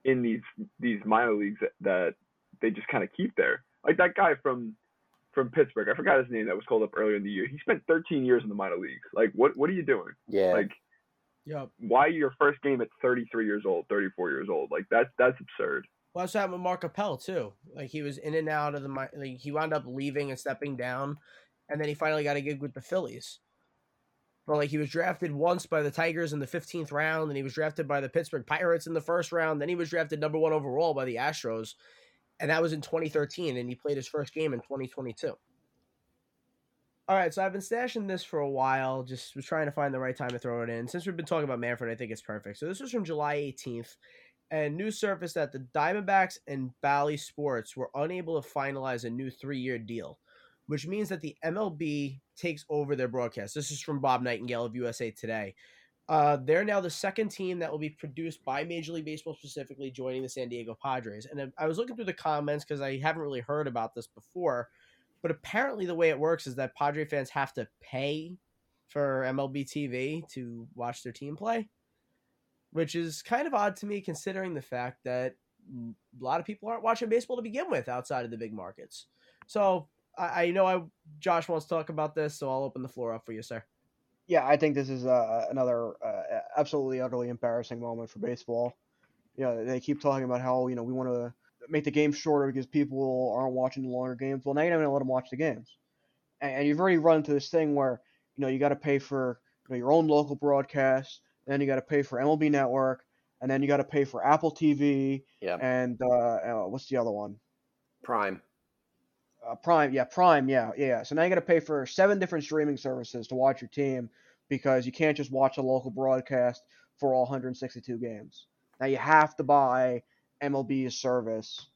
in these these minor leagues that, that they just kind of keep there. Like that guy from from Pittsburgh, I forgot his name that was called up earlier in the year. He spent 13 years in the minor leagues. Like what what are you doing? Yeah. Like Yep. why your first game at 33 years old, 34 years old? Like that's that's absurd. Well, that's happened with Mark Appel too. Like he was in and out of the like he wound up leaving and stepping down, and then he finally got a gig with the Phillies. But like he was drafted once by the Tigers in the 15th round, and he was drafted by the Pittsburgh Pirates in the first round. Then he was drafted number one overall by the Astros, and that was in 2013. And he played his first game in 2022. All right, so I've been stashing this for a while. Just was trying to find the right time to throw it in. Since we've been talking about Manfred, I think it's perfect. So this was from July 18th and news surfaced that the Diamondbacks and Bally Sports were unable to finalize a new three-year deal, which means that the MLB takes over their broadcast. This is from Bob Nightingale of USA Today. Uh, they're now the second team that will be produced by Major League Baseball, specifically joining the San Diego Padres. And I was looking through the comments because I haven't really heard about this before, but apparently the way it works is that Padre fans have to pay for MLB TV to watch their team play which is kind of odd to me considering the fact that a lot of people aren't watching baseball to begin with outside of the big markets. So I, I know I Josh wants to talk about this, so I'll open the floor up for you, sir. Yeah, I think this is uh, another uh, absolutely utterly embarrassing moment for baseball. You know, they keep talking about how you know we want to make the game shorter because people aren't watching the longer games. Well, now you're not going to let them watch the games, and, and you've already run into this thing where you know you got to pay for you know, your own local broadcast, then you got to pay for MLB Network, and then you got to pay for Apple TV, yeah. and uh, uh, what's the other one? Prime. uh, Prime, yeah, Prime, yeah, yeah. So now you got to pay for seven different streaming services to watch your team because you can't just watch a local broadcast for all 162 games. Now you have to buy MLB's service.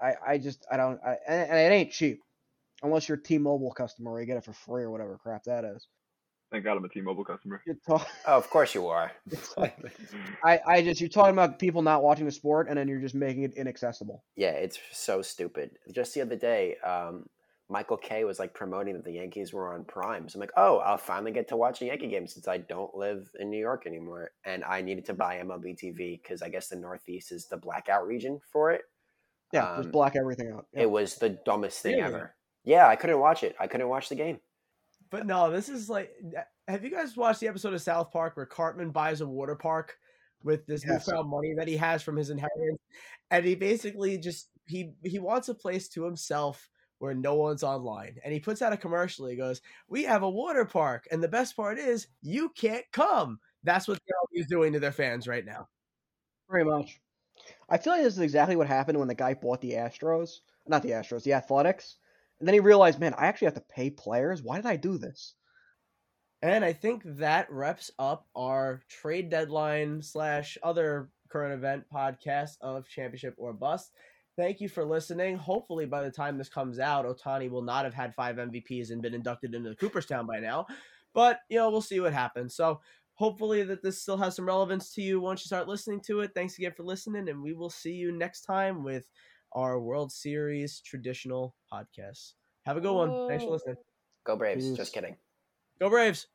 I, I just, I don't, I, and, and it ain't cheap unless you're a T-Mobile customer. Or you get it for free or whatever crap that is. Thank God I'm a T-Mobile customer. You're talk- *laughs* Oh, of course you are. *laughs* like- *laughs* I, I just, you're talking about people not watching the sport, and then you're just making it inaccessible. yeah, it's so stupid. Just the other day, um, Michael Kay was like promoting that the Yankees were on Prime. So I'm like, oh, I'll finally get to watch a Yankee game since I don't live in New York anymore. And I needed to buy MLB TV because I guess the Northeast is the blackout region for it. Yeah, just Um, black everything out. Yeah. It was the dumbest thing Really? ever. Yeah, I couldn't watch it. I couldn't watch the game. But no, this is like have you guys watched the episode of South Park where Cartman buys a water park with this Yes. newfound money that he has from his inheritance? And he basically just he he wants a place to himself where no one's online. And he puts out a commercial. He goes, We have a water park. And the best part is you can't come. That's what the is doing to their fans right now. Pretty much. I feel like this is exactly what happened when the guy bought the Astros. Not the Astros, the Athletics. Then he realized, man, I actually have to pay players. Why did I do this? And I think that wraps up our trade deadline slash other current event podcast of Championship or Bust. Thank you for listening. Hopefully, by the time this comes out, Ohtani will not have had five MVPs and been inducted into the Cooperstown by now. But, you know, we'll see what happens. So, hopefully, that this still has some relevance to you once you start listening to it. Thanks again for listening, and we will see you next time with our World Series traditional podcast. Have a good one. Thanks for listening. Go Braves. Peace. Just kidding. Go Braves.